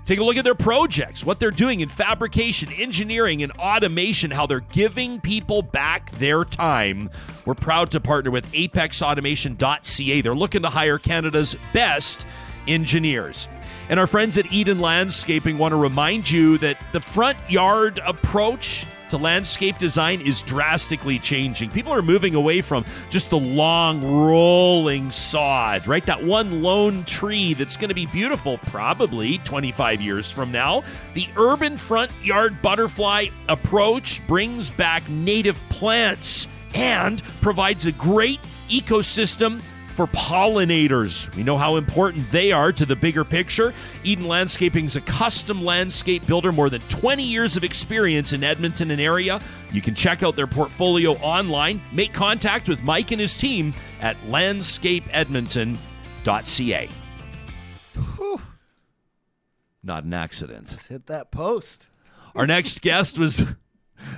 Take a look at their projects, what they're doing in fabrication, engineering, and automation, how they're giving people back their time. We're proud to partner with apexautomation.ca. They're looking to hire Canada's best engineers. And our friends at Eden Landscaping want to remind you that the front yard approach to landscape design is drastically changing. People are moving away from just the long rolling sod, right? That one lone tree that's going to be beautiful probably 25 years from now. The urban front yard butterfly approach brings back native plants and provides a great ecosystem for pollinators. We know how important they are to the bigger picture. Eden Landscaping is a custom landscape builder, more than 20 years of experience in Edmonton and area. You can check out their portfolio online. Make contact with Mike and his team at landscapeedmonton.ca. Whew. Not an accident. Just hit that post. Our next guest was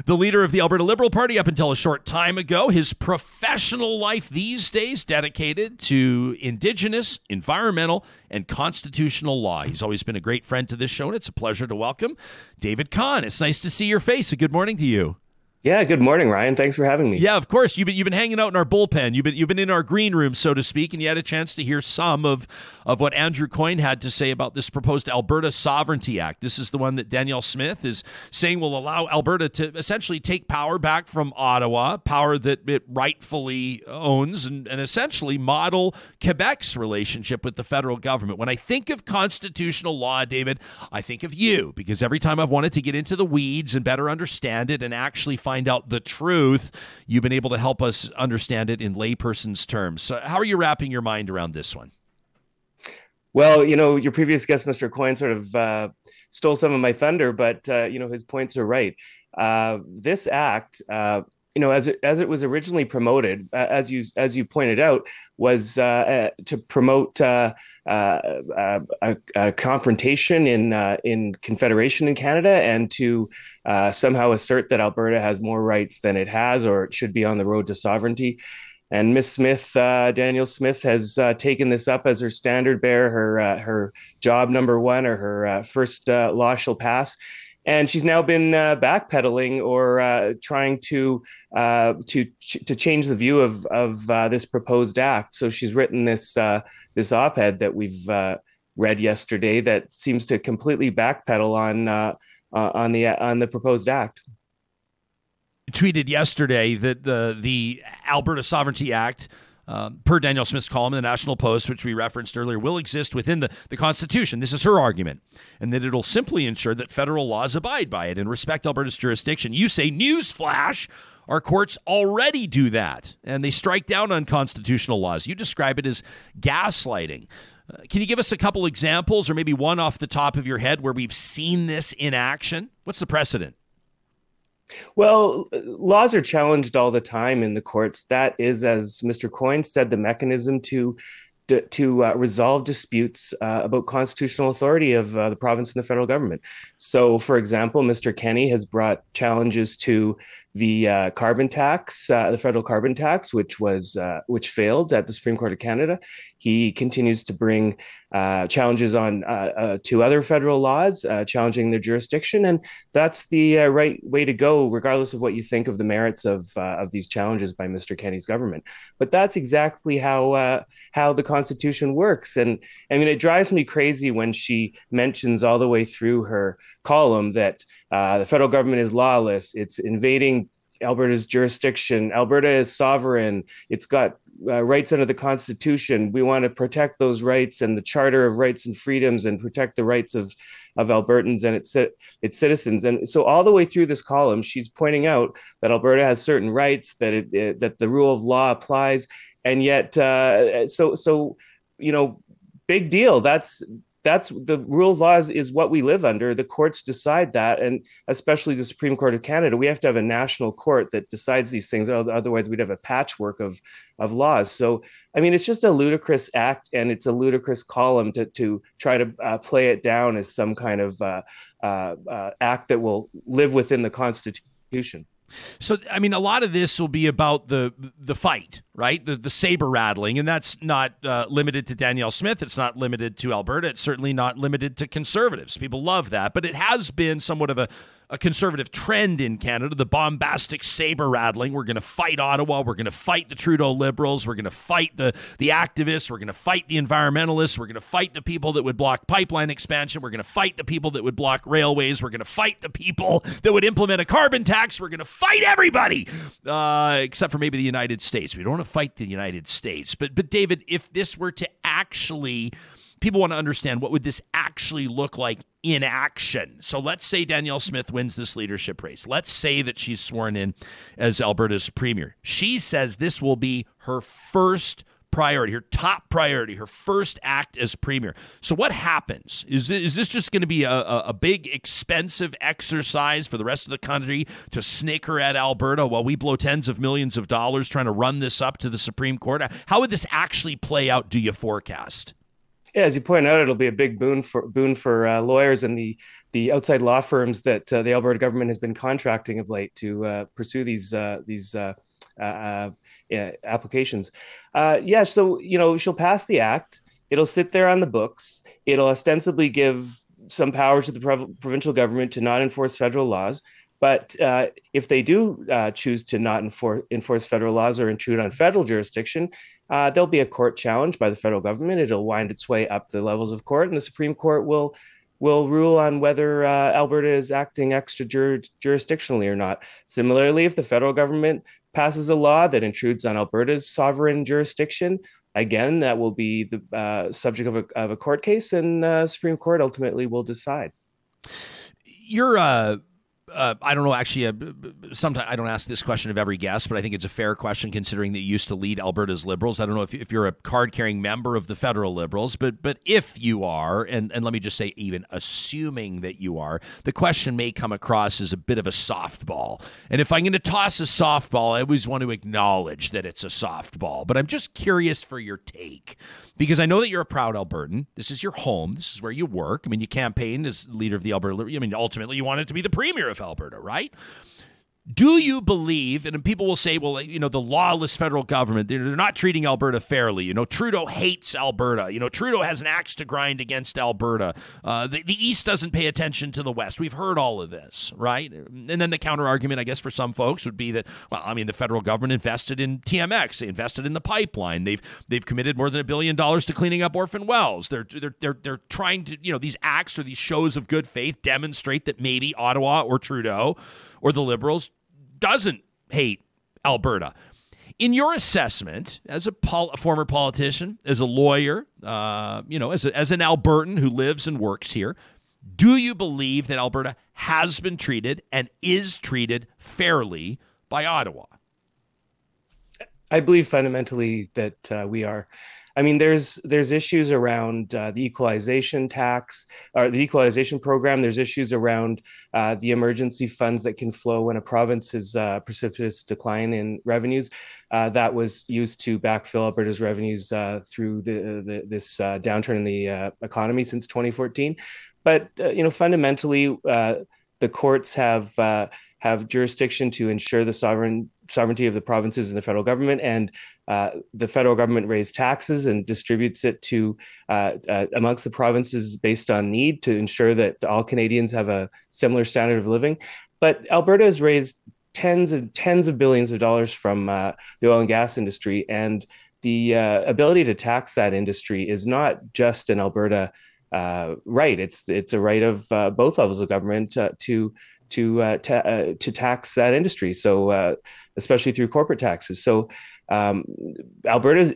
the leader of the Alberta Liberal Party up until a short time ago. His professional life these days dedicated to Indigenous, environmental, and constitutional law. He's always been a great friend to this show, and it's a pleasure to welcome David Khan. It's nice to see your face. A good morning to you. Yeah, good morning, Ryan. Thanks for having me. Yeah, of course. You've been, you've been hanging out in our bullpen. You've been you've been in our green room, so to speak, and you had a chance to hear some of of what Andrew Coyne had to say about this proposed Alberta Sovereignty Act. This is the one that Danielle Smith is saying will allow Alberta to essentially take power back from Ottawa, power that it rightfully owns, and, and essentially model Quebec's relationship with the federal government. When I think of constitutional law, David, I think of you because every time I've wanted to get into the weeds and better understand it and actually find out the truth, you've been able to help us understand it in layperson's terms. So, how are you wrapping your mind around this one? Well, you know, your previous guest, Mr. Coyne, sort of uh, stole some of my thunder, but uh, you know his points are right. Uh, this act, uh, you know, as it, as it was originally promoted, uh, as you as you pointed out, was uh, uh, to promote uh, uh, uh, a, a confrontation in in Confederation in Canada, and to somehow assert that Alberta has more rights than it has, or it should be on the road to sovereignty. And Miss Smith, Danielle Smith, has taken this up as her standard bearer, her her job number one, or her first law she'll pass. And she's now been uh, backpedaling or uh, trying to uh, to ch- to change the view of of uh, this proposed act. So she's written this uh, this op-ed that we've uh, read yesterday that seems to completely backpedal on on the on the proposed act. tweeted yesterday that the the Alberta Sovereignty Act, um, per Danielle Smith's column in the National Post, which we referenced earlier, will exist within the, the Constitution. This is her argument, and that it'll simply ensure that federal laws abide by it and respect Alberta's jurisdiction. You say, newsflash. Our courts already do that, and they strike down unconstitutional laws. You describe it as gaslighting. Uh, can you give us a couple examples, or maybe one off the top of your head, where we've seen this in action? What's the precedent? Well, laws are challenged all the time in the courts. That is, as Mr. Coyne said, the mechanism to to, uh, resolve disputes uh, about constitutional authority of uh, the province and the federal government. So, for example, Mr. Kenney has brought challenges to the uh, carbon tax, uh, the federal carbon tax, which was uh, which failed at the Supreme Court of Canada. He continues to bring uh, challenges on uh, uh, to other federal laws, challenging their jurisdiction, and that's the right way to go, regardless of what you think of the merits of of these challenges by Mr. Kenney's government. But that's exactly how how the Constitution works, and I mean it drives me crazy when she mentions all the way through her column that uh, the federal government is lawless. It's invading Alberta's jurisdiction. Alberta is sovereign. It's got uh, rights under the Constitution. We want to protect those rights and the Charter of Rights and Freedoms and protect the rights of, of Albertans and its, its citizens. And so, all the way through this column, she's pointing out that Alberta has certain rights, that it, it that the rule of law applies, and yet, uh, so so you know, big deal. That's that's the rule of law is, is, what we live under. The courts decide that, and especially the Supreme Court of Canada, we have to have a national court that decides these things. Otherwise, we'd have a patchwork of of laws. So, I mean, it's just a ludicrous act, and it's a ludicrous column to to try to uh, play it down as some kind of uh, uh, uh act that will live within the Constitution. So, I mean, a lot of this will be about the the fight, right? The the saber rattling, and that's not uh, limited to Danielle Smith. It's not limited to Alberta. It's certainly not limited to conservatives. People love that, but it has been somewhat of a a conservative trend in Canada, the bombastic saber rattling. We're going to fight Ottawa. We're going to fight the Trudeau Liberals. We're going to fight the, the activists. We're going to fight the environmentalists. We're going to fight the people that would block pipeline expansion. We're going to fight the people that would block railways. We're going to fight the people that would implement a carbon tax. We're going to fight everybody, uh, except for maybe the United States. We don't want to fight the United States. But, but David, if this were to actually people want to understand what would this actually look like in action. So let's say Danielle Smith wins this leadership race. Let's say that she's sworn in as Alberta's premier. She says this will be her first priority, her top priority, her first act as premier. So what happens? Is is this just going to be a, a, big expensive exercise for the rest of the country to snicker at Alberta while we blow tens of millions of dollars trying to run this up to the Supreme Court? How would this actually play out? Do you forecast? Yeah, as you point out, it'll be a big boon for boon for uh, lawyers and the the outside law firms that uh, the Alberta government has been contracting of late to uh, pursue these uh, these uh, uh, applications. yeah, so you know she'll pass the act. It'll sit there on the books. It'll ostensibly give some powers to the prov- provincial government to not enforce federal laws. But uh, if they do uh, choose to not enforce, enforce federal laws or intrude on federal jurisdiction, uh, there'll be a court challenge by the federal government. It'll wind its way up the levels of court, and the Supreme Court will will rule on whether uh, Alberta is acting extra jurisdictionally or not. Similarly, if the federal government passes a law that intrudes on Alberta's sovereign jurisdiction, again, that will be the uh, subject of a, of a court case, and uh, Supreme Court ultimately will decide. You're uh, I don't know. Actually, uh, sometimes I don't ask this question of every guest, but I think it's a fair question considering that you used to lead Alberta's Liberals. I don't know if, if you're a card carrying member of the federal Liberals, but but if you are, and, and let me just say, even assuming that you are, the question may come across as a bit of a softball. And if I'm going to toss a softball, I always want to acknowledge that it's a softball. But I'm just curious for your take because I know that you're a proud Albertan. This is your home. This is where you work. I mean, you campaigned as leader of the Alberta. I mean, ultimately, you wanted to be the premier of Alberta, right? Do you believe, and people will say, well, you know, the lawless federal government, they're not treating Alberta fairly. You know, Trudeau hates Alberta. You know, Trudeau has an axe to grind against Alberta. Uh, the, the East doesn't pay attention to the West. We've heard all of this, right? And then the counter argument, I guess, for some folks would be that, well, I mean, the federal government invested in TMX, they invested in the pipeline, they've they've committed more than a billion dollars to cleaning up orphan wells. They're they're they're they're trying to, you know, these acts or these shows of good faith demonstrate that maybe Ottawa or Trudeau or the Liberals doesn't hate Alberta. In your assessment, as a, pol- a former politician, as a lawyer, uh, you know, as, a, as an Albertan who lives and works here, do you believe that Alberta has been treated and is treated fairly by Ottawa? I believe fundamentally that uh, we are. I mean, there's there's issues around uh, the equalization tax or the equalization program. There's issues around uh, the emergency funds that can flow when a province is uh, precipitous decline in revenues. Uh, that was used to backfill Alberta's revenues uh, through the, the this downturn in the economy since 2014. But you know, fundamentally, the courts have have jurisdiction to ensure the sovereign sovereignty of the provinces and the federal government, and uh, the federal government raises taxes and distributes it to uh, uh, amongst the provinces based on need to ensure that all Canadians have a similar standard of living. But Alberta has raised tens and tens of billions of dollars from uh, the oil and gas industry, and the uh, ability to tax that industry is not just an Alberta. Uh, right, it's it's a right of both levels of government to to uh, ta- uh, to tax that industry. So uh, especially through corporate taxes. So um, Alberta is,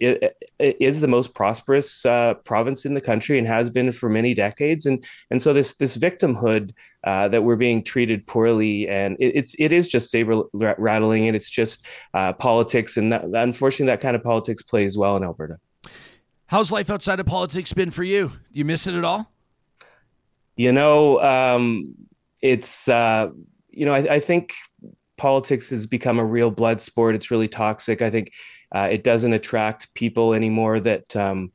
is, the most prosperous uh, province in the country and has been for many decades. And and so this this victimhood uh, that we're being treated poorly and it, it's it is just saber rattling and it's just uh, politics and that, unfortunately that kind of politics plays well in Alberta. How's life outside of politics been for you? Do you miss it at all? You know, um, it's uh, you know I, I, think politics has become a real blood sport. It's really toxic. I think uh, it doesn't attract people anymore that um,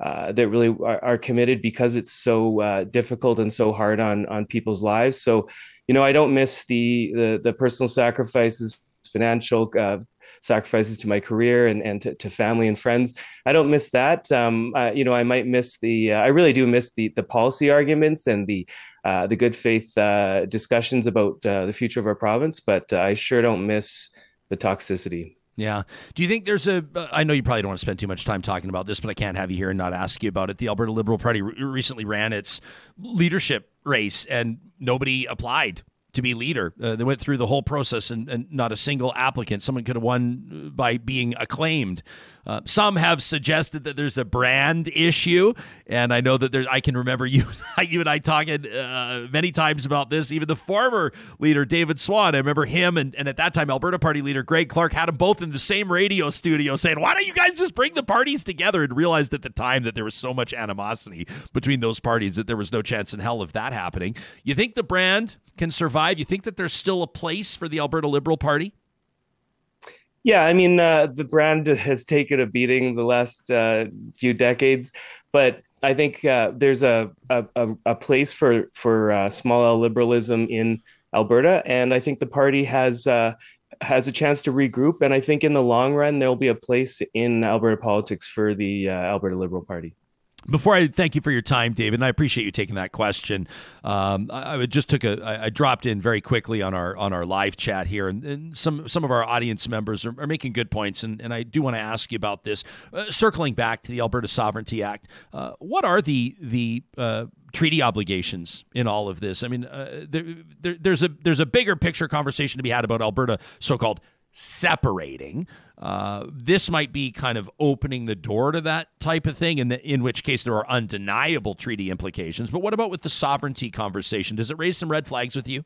uh, that really are, are, committed because it's so uh, difficult and so hard on on people's lives. So you know I don't miss the the, the personal sacrifices, financial uh, sacrifices to my career and, and to, to family and friends. I don't miss that. Um, uh, you know, I might miss the, uh, I really do miss the, the policy arguments and the, uh, the good faith uh, discussions about uh, the future of our province, but uh, I sure don't miss the toxicity. Yeah. Do you think there's a? I know you probably don't want to spend too much time talking about this, but I can't have you here and not ask you about it. The Alberta Liberal Party re- recently ran its leadership race, and nobody applied to be leader. Uh, they went through the whole process and, and, not a single applicant. Someone could have won by being acclaimed. Uh, some have suggested that there's a brand issue, and I know that there. I can remember you, you and I talking uh, many times about this. Even the former leader, David Swann, I remember him, and, and at that time, Alberta Party leader Greg Clark had them both in the same radio studio, saying, "Why don't you guys just bring the parties together?" And realized at the time that there was so much animosity between those parties that there was no chance in hell of that happening. You think the brand can survive? You think that there's still a place for the Alberta Liberal Party? Yeah, I mean, uh, the brand has taken a beating the last uh, few decades, but I think uh, there's a, a, a place for for uh, small L liberalism in Alberta, and I think the party has uh, has a chance to regroup. And I think in the long run, there will be a place in Alberta politics for the uh, Alberta Liberal Party. Before I thank you for your time, David, and I appreciate you taking that question. Um, I, I, just took a, I, dropped in very quickly on our on our live chat here, and, and some some of our audience members are, are, making good points, and, and I do want to ask you about this. Uh, circling back to the Alberta Sovereignty Act, uh, what are the the uh, treaty obligations in all of this? I mean, uh, there, there, there's a there's a bigger picture conversation to be had about Alberta so-called separating. Uh, this might be kind of opening the door to that type of thing, in, the, in which case there are undeniable treaty implications. But what about with the sovereignty conversation? Does it raise some red flags with you?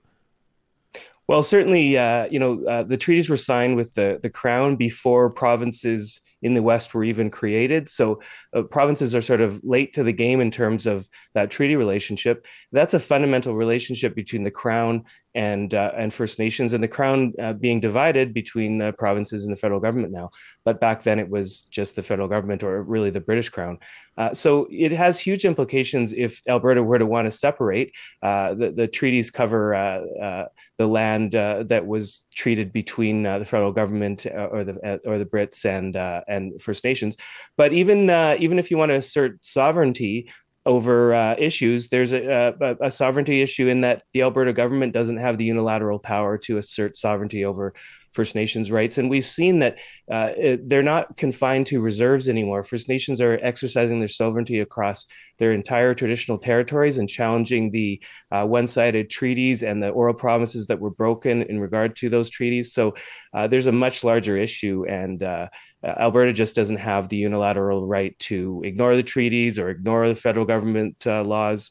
Well, certainly, uh, you know, uh, the treaties were signed with the, the crown before provinces in the West were even created. So uh, provinces are sort of late to the game in terms of that treaty relationship. That's a fundamental relationship between the crown and uh, and First Nations, and the crown uh, being divided between the provinces and the federal government now. But back then, it was just the federal government, or really the British crown. Uh, so it has huge implications if Alberta were to want to separate. Uh, the, the treaties cover uh, uh, the land that was treated between the federal government or the or the Brits and and First Nations. But even even if you want to assert sovereignty over uh, issues, there's a, a, a, sovereignty issue in that the Alberta government doesn't have the unilateral power to assert sovereignty over First Nations rights. And we've seen that uh, it, they're not confined to reserves anymore. First Nations are exercising their sovereignty across their entire traditional territories and challenging the uh, one sided treaties and the oral promises that were broken in regard to those treaties. So uh, there's a much larger issue. And uh, Alberta just doesn't have the unilateral right to ignore the treaties or ignore the federal government uh, laws.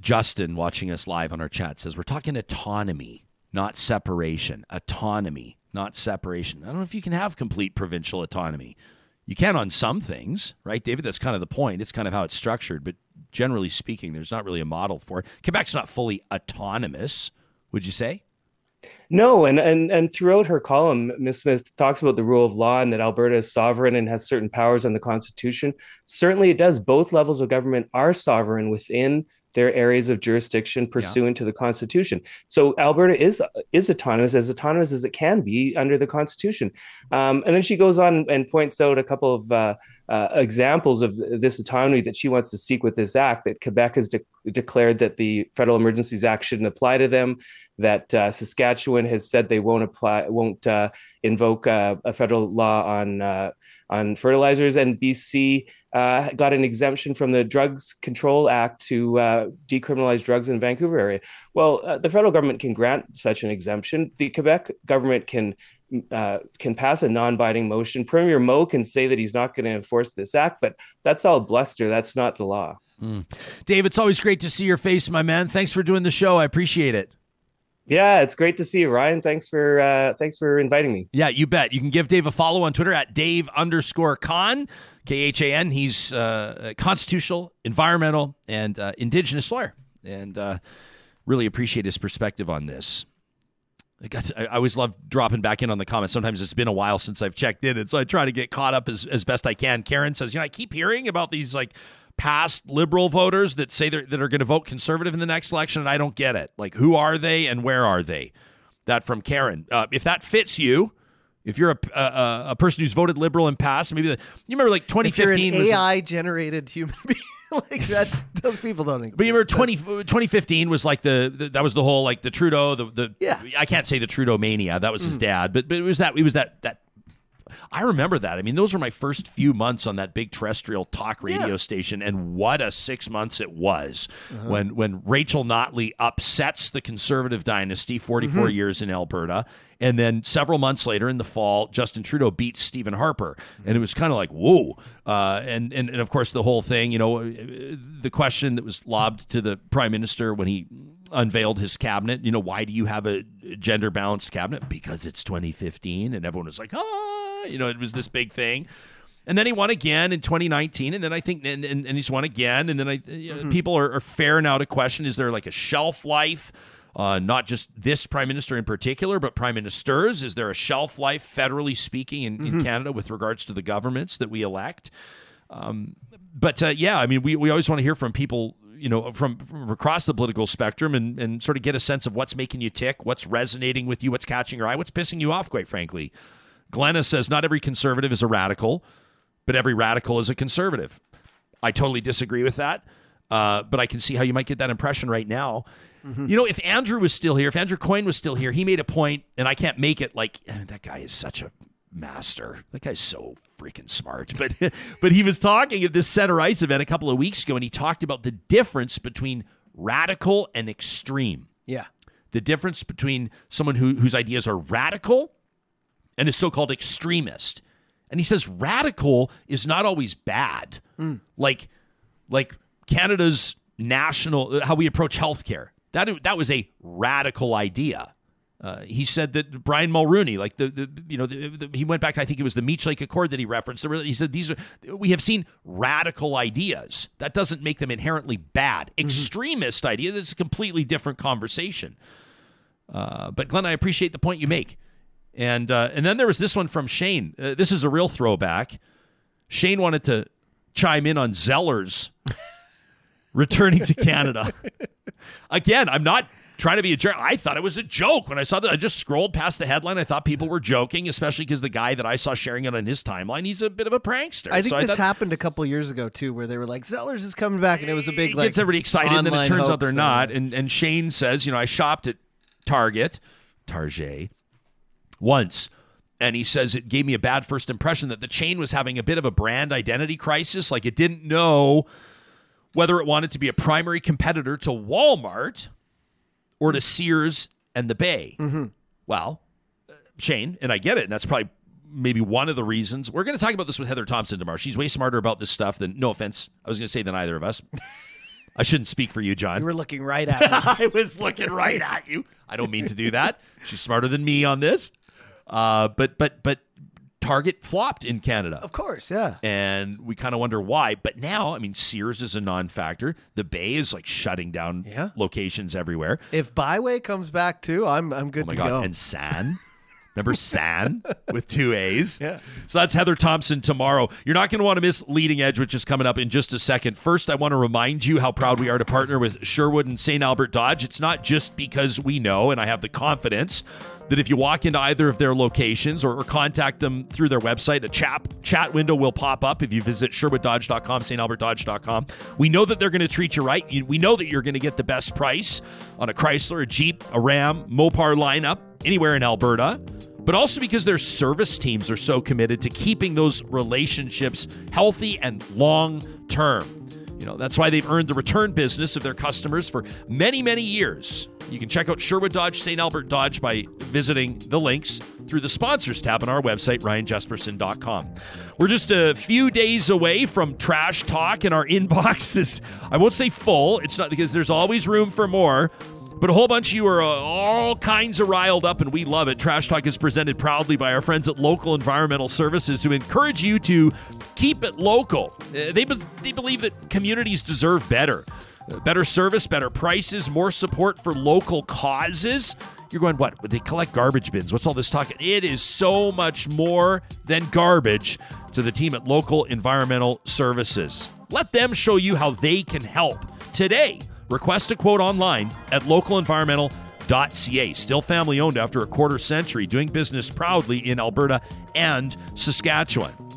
Justin, watching us live on our chat, says we're talking autonomy not separation. Autonomy, not separation. I don't know if you can have complete provincial autonomy. You can on some things, right, David? That's kind of the point. It's kind of how it's structured. But generally speaking, there's not really a model for it. Quebec's not fully autonomous, would you say? No, and and and throughout her column, Ms. Smith talks about the rule of law and that Alberta is sovereign and has certain powers on the Constitution. Certainly, it does. Both levels of government are sovereign within their areas of jurisdiction pursuant yeah. to the Constitution. So Alberta is is autonomous, as autonomous as it can be under the Constitution. Um, and then she goes on and points out a couple of uh, uh, examples of this autonomy that she wants to seek with this act. That Quebec has de- declared that the Federal Emergencies Act shouldn't apply to them. That uh, Saskatchewan has said they won't apply, won't uh, invoke uh, a federal law on uh, on fertilizers, and BC uh, got an exemption from the Drugs Control Act to uh, decriminalize drugs in the Vancouver area. Well, uh, the federal government can grant such an exemption. The Quebec government can uh, can pass a non-binding motion. Premier Moe can say that he's not going to enforce this act, but that's all bluster. That's not the law. Mm. Dave, it's always great to see your face, my man. Thanks for doing the show. I appreciate it. Yeah, it's great to see you, Ryan. Thanks for uh, thanks for inviting me. Yeah, you bet. You can give Dave a follow on Twitter at Dave underscore Khan. A. He's uh, constitutional, environmental, and uh, indigenous lawyer, and uh, really appreciate his perspective on this. I, to, I, always love dropping back in on the comments. Sometimes it's been a while since I've checked in, and so I try to get caught up as, as best I can. Karen says, you know, I keep hearing about these like past liberal voters that say that are going to vote conservative in the next election, and I don't get it. Like, who are they and where are they? That from Karen. Uh, if that fits you, if you're a, a, a person who's voted liberal in past, maybe the, you remember like 2015 if AI generated human being. like that those people don't exist. But you remember 20, 2015 was like the, the, that was the whole like the Trudeau the the yeah I can't say the Trudeau mania that was his mm. dad but but it was that it was that that I remember that. I mean, those were my first few months on that big terrestrial talk radio yeah. station, and what a six months it was uh-huh. when when Rachel Notley upsets the conservative dynasty, 44 mm-hmm. years in Alberta, and then several months later in the fall, Justin Trudeau beats Stephen Harper, and it was kind of like whoa. Uh, and, and and of course the whole thing, you know, the question that was lobbed to the prime minister when he unveiled his cabinet, you know, why do you have a gender balanced cabinet? Because it's 2015, and everyone was like, ah you know, it was this big thing. And then he won again in 2019, and then I think, and, and, and he's won again, and then I, you know, mm-hmm. people are, are fair now to question: is there like a shelf life? Uh, not just this prime minister in particular, but prime ministers. Is there a shelf life, federally speaking, in, mm-hmm. in Canada with regards to the governments that we elect? Um, but uh, yeah, I mean, we, we always want to hear from people, you know, from, from, across the political spectrum and, and sort of get a sense of what's making you tick, what's resonating with you, what's catching your eye, what's pissing you off, quite frankly. Glenna says not every conservative is a radical, but every radical is a conservative. I totally disagree with that, uh, but I can see how you might get that impression right now. Mm-hmm. You know, if Andrew was still here, if Andrew Coyne was still here, he made a point, and I can't make it like I mean, that guy is such a master. That guy's so freaking smart. But but he was talking at this center ice event a couple of weeks ago, and he talked about the difference between radical and extreme. Yeah. The difference between someone who, whose ideas are radical and a so called extremist. And he says radical is not always bad. Mm. Like, like Canada's national, how we approach healthcare. That, that was a radical idea. Uh, he said that Brian Mulroney, like the, the you know, the, the, he went back. I think it was the Meech Lake Accord that he referenced. He said these are we have seen radical ideas. That doesn't make them inherently bad. Mm-hmm. Extremist ideas. It's a completely different conversation. Uh, but Glenn, I appreciate the point you make. And uh, and then there was this one from Shane. Uh, this is a real throwback. Shane wanted to chime in on Zellers returning to Canada. Again, I'm not trying to be a jerk. I thought it was a joke when I saw that. I just scrolled past the headline. I thought people were joking, especially because the guy that I saw sharing it on his timeline, he's a bit of a prankster. I think so this I thought, happened a couple years ago too, where they were like, "Zellers is coming back," and it was a big like. Gets everybody excited, and then it turns out they're not. And and Shane says, you know, I shopped at Target, Target once. And he says it gave me a bad first impression that the chain was having a bit of a brand identity crisis. Like it didn't know whether it wanted to be a primary competitor to Walmart or to Sears and the Bay. Mm-hmm. Well, Shane, and I get it, and that's probably maybe one of the reasons. We're going to talk about this with Heather Thomson tomorrow. She's way smarter about this stuff than, no offense, I was going to say than either of us. I shouldn't speak for you, John. You were looking right at me. I was looking right at you. I don't mean to do that. She's smarter than me on this. Uh, but but but Target flopped in Canada. of course, yeah. And we kind of wonder why. But now, I mean, Sears is a non-factor. The Bay is like shutting down Yeah. locations everywhere. If Biway comes back too, I'm I'm good Oh my to god! go. And Saan. Remember Saan with two A's? Yeah. So that's Heather Thomson tomorrow. You're not going to want to miss Leading Edge, which is coming up in just a second. First, I want to remind you how proud we are to partner with Sherwood and St. Albert Dodge. It's not just because we know and I have the confidence that if you walk into either of their locations or, or contact them through their website, a chat, chat window will pop up if you visit sherwooddodge.com, stalbertdodge.com. We know that they're going to treat you right. You- We know that you're going to get the best price on a Chrysler, a Jeep, a Ram, Mopar lineup anywhere in Alberta but also because their service teams are so committed to keeping those relationships healthy and long term. You know, that's why they've earned the return business of their customers for many, many years. You can check out Sherwood Dodge, St. Albert Dodge by visiting the links through the sponsors tab on our website, ryanjespersen.com. We're just a few days away from trash talk, and our inbox is, I won't say full, it's not because there's always room for more. But a whole bunch of you are uh, all kinds of riled up, and we love it. Trash Talk is presented proudly by our friends at Local Environmental Services, who encourage you to keep it local. Uh, they, be- they believe that communities deserve better. Better service, better prices, more support for local causes. You're going, what? They collect garbage bins. What's all this talk? It is so much more than garbage to the team at Local Environmental Services. Let them show you how they can help today. Request a quote online at localenvironmental.ca. Still family owned after a quarter century, doing business proudly in Alberta and Saskatchewan.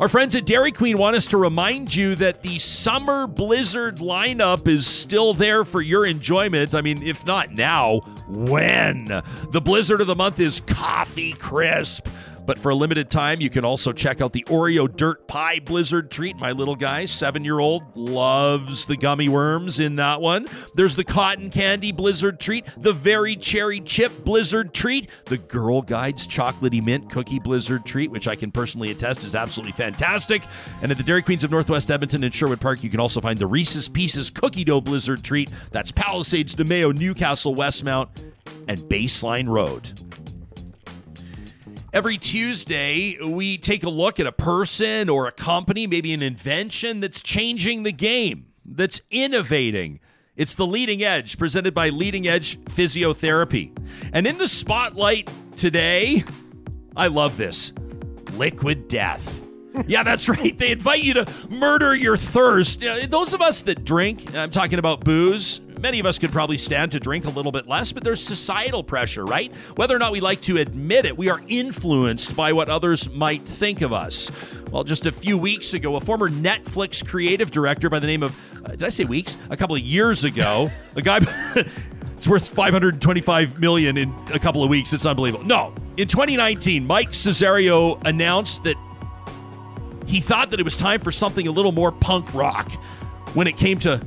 Our friends at Dairy Queen want us to remind you that the summer blizzard lineup is still there for your enjoyment. I mean, if not now, when? The blizzard of the month is Coffee Crisp. But for a limited time, you can also check out the Oreo Dirt Pie Blizzard treat. My little guy, seven year old, loves the gummy worms in that one. There's the Cotton Candy Blizzard treat, the Very Cherry Chip Blizzard treat, the Girl Guides Chocolatey Mint Cookie Blizzard treat, which I can personally attest is absolutely fantastic. And at the Dairy Queens of Northwest Edmonton and Sherwood Park, you can also find the Reese's Pieces Cookie Dough Blizzard treat. That's Palisades, DeMayo, Newcastle, Westmount, and Baseline Road. Every Tuesday, we take a look at a person or a company, maybe an invention that's changing the game, that's innovating. It's the Leading Edge, presented by Leading Edge Physiotherapy. And in the spotlight today, I love this liquid death. Yeah, that's right. They invite you to murder your thirst. Uh, Those of us that drink, I'm talking about booze, many of us could probably stand to drink a little bit less, but there's societal pressure, right? Whether or not we like to admit it, we are influenced by what others might think of us. Well, just a few weeks ago, a former Netflix creative director by the name of, uh, did I say weeks? A couple of years ago, a guy. It's worth 525 million in a couple of weeks. It's unbelievable. No, in 2019, Mike Cessario announced that he thought that it was time for something a little more punk rock when it came to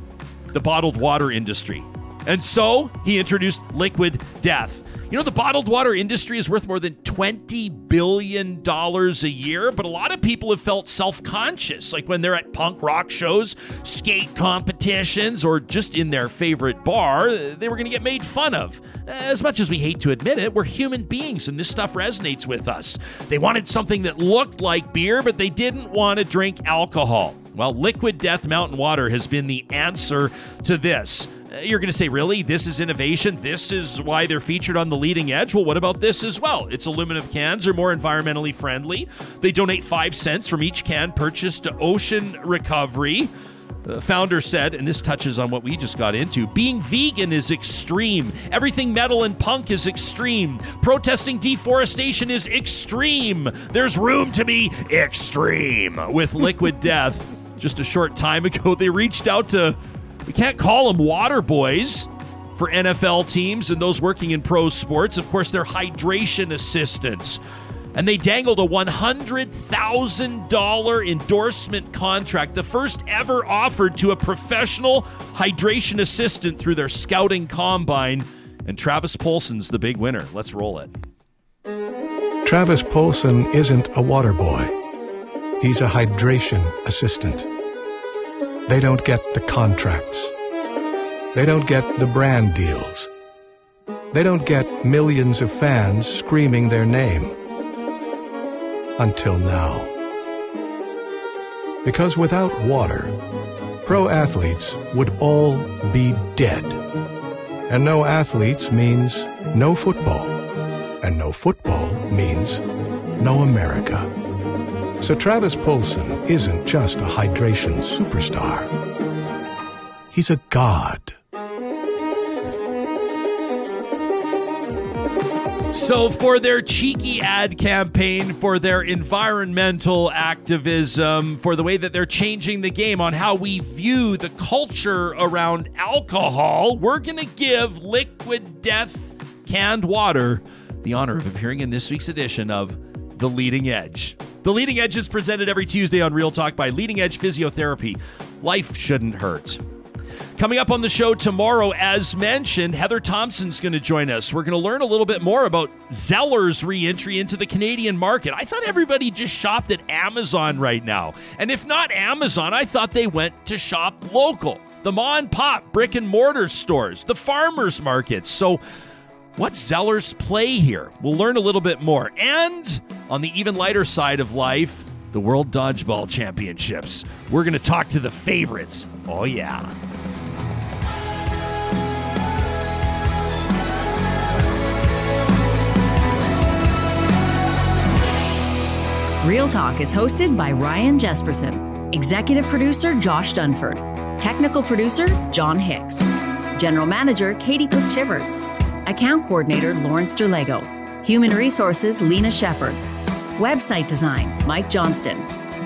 the bottled water industry. And so he introduced liquid death. You know, the bottled water industry is worth more than $20 billion a year, but a lot of people have felt self conscious, like when they're at punk rock shows, skate competitions, or just in their favorite bar, they were going to get made fun of. As much as we hate to admit it, we're human beings and this stuff resonates with us. They wanted something that looked like beer, but they didn't want to drink alcohol. Well, Liquid Death Mountain Water has been the answer to this. You're going to say, really? This is innovation? This is why they're featured on the leading edge? Well, what about this as well? Its aluminum cans are more environmentally friendly. They donate five cents from each can purchased to Ocean Recovery. The founder said, and this touches on what we just got into being vegan is extreme. Everything metal and punk is extreme. Protesting deforestation is extreme. There's room to be extreme with liquid death. Just a short time ago, they reached out to, we can't call them water boys for NFL teams and those working in pro sports. Of course, they're hydration assistants and they dangled a $100,000 endorsement contract, the first ever offered to a professional hydration assistant through their scouting combine. And Travis Polson's the big winner. Let's roll it. Travis Polson isn't a water boy. He's a hydration assistant. They don't get the contracts. They don't get the brand deals. They don't get millions of fans screaming their name. Until now. Because without water, pro athletes would all be dead. And no athletes means no football. And no football means no America. So Travis Polson isn't just a hydration superstar. He's a god. So, for their cheeky ad campaign, for their environmental activism, for the way that they're changing the game on how we view the culture around alcohol, we're going to give Liquid Death Canned Water the honor of appearing in this week's edition of The Leading Edge. The Leading Edge is presented every Tuesday on Real Talk by Leading Edge Physiotherapy. Life shouldn't hurt. Coming up on the show tomorrow, as mentioned, Heather Thomson's going to join us. We're going to learn a little bit more about Zeller's reentry into the Canadian market. I thought everybody just shopped at Amazon right now. And if not Amazon, I thought they went to shop local. The Ma and Pop brick and mortar stores, the farmers markets. So, what's Zeller's play here? We'll learn a little bit more. And on the even lighter side of life, the World Dodgeball Championships. We're going to talk to the favorites. Oh, yeah. Real Talk is hosted by Ryan Jespersen, executive producer Josh Dunford, technical producer John Hicks, general manager Katie Cook Chivers, account coordinator Lawrence Derlego, human resources Lena Shepard, website design Mike Johnston,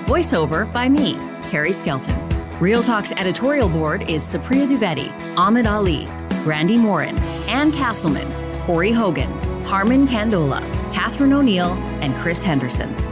voiceover by me, Carrie Skelton. Real Talk's editorial board is Supriya Dwivedi, Ahmed Ali, Brandi Morin, Ann Castleman, Corey Hogan, Harmon Candola, Catherine O'Neill, and Chris Henderson.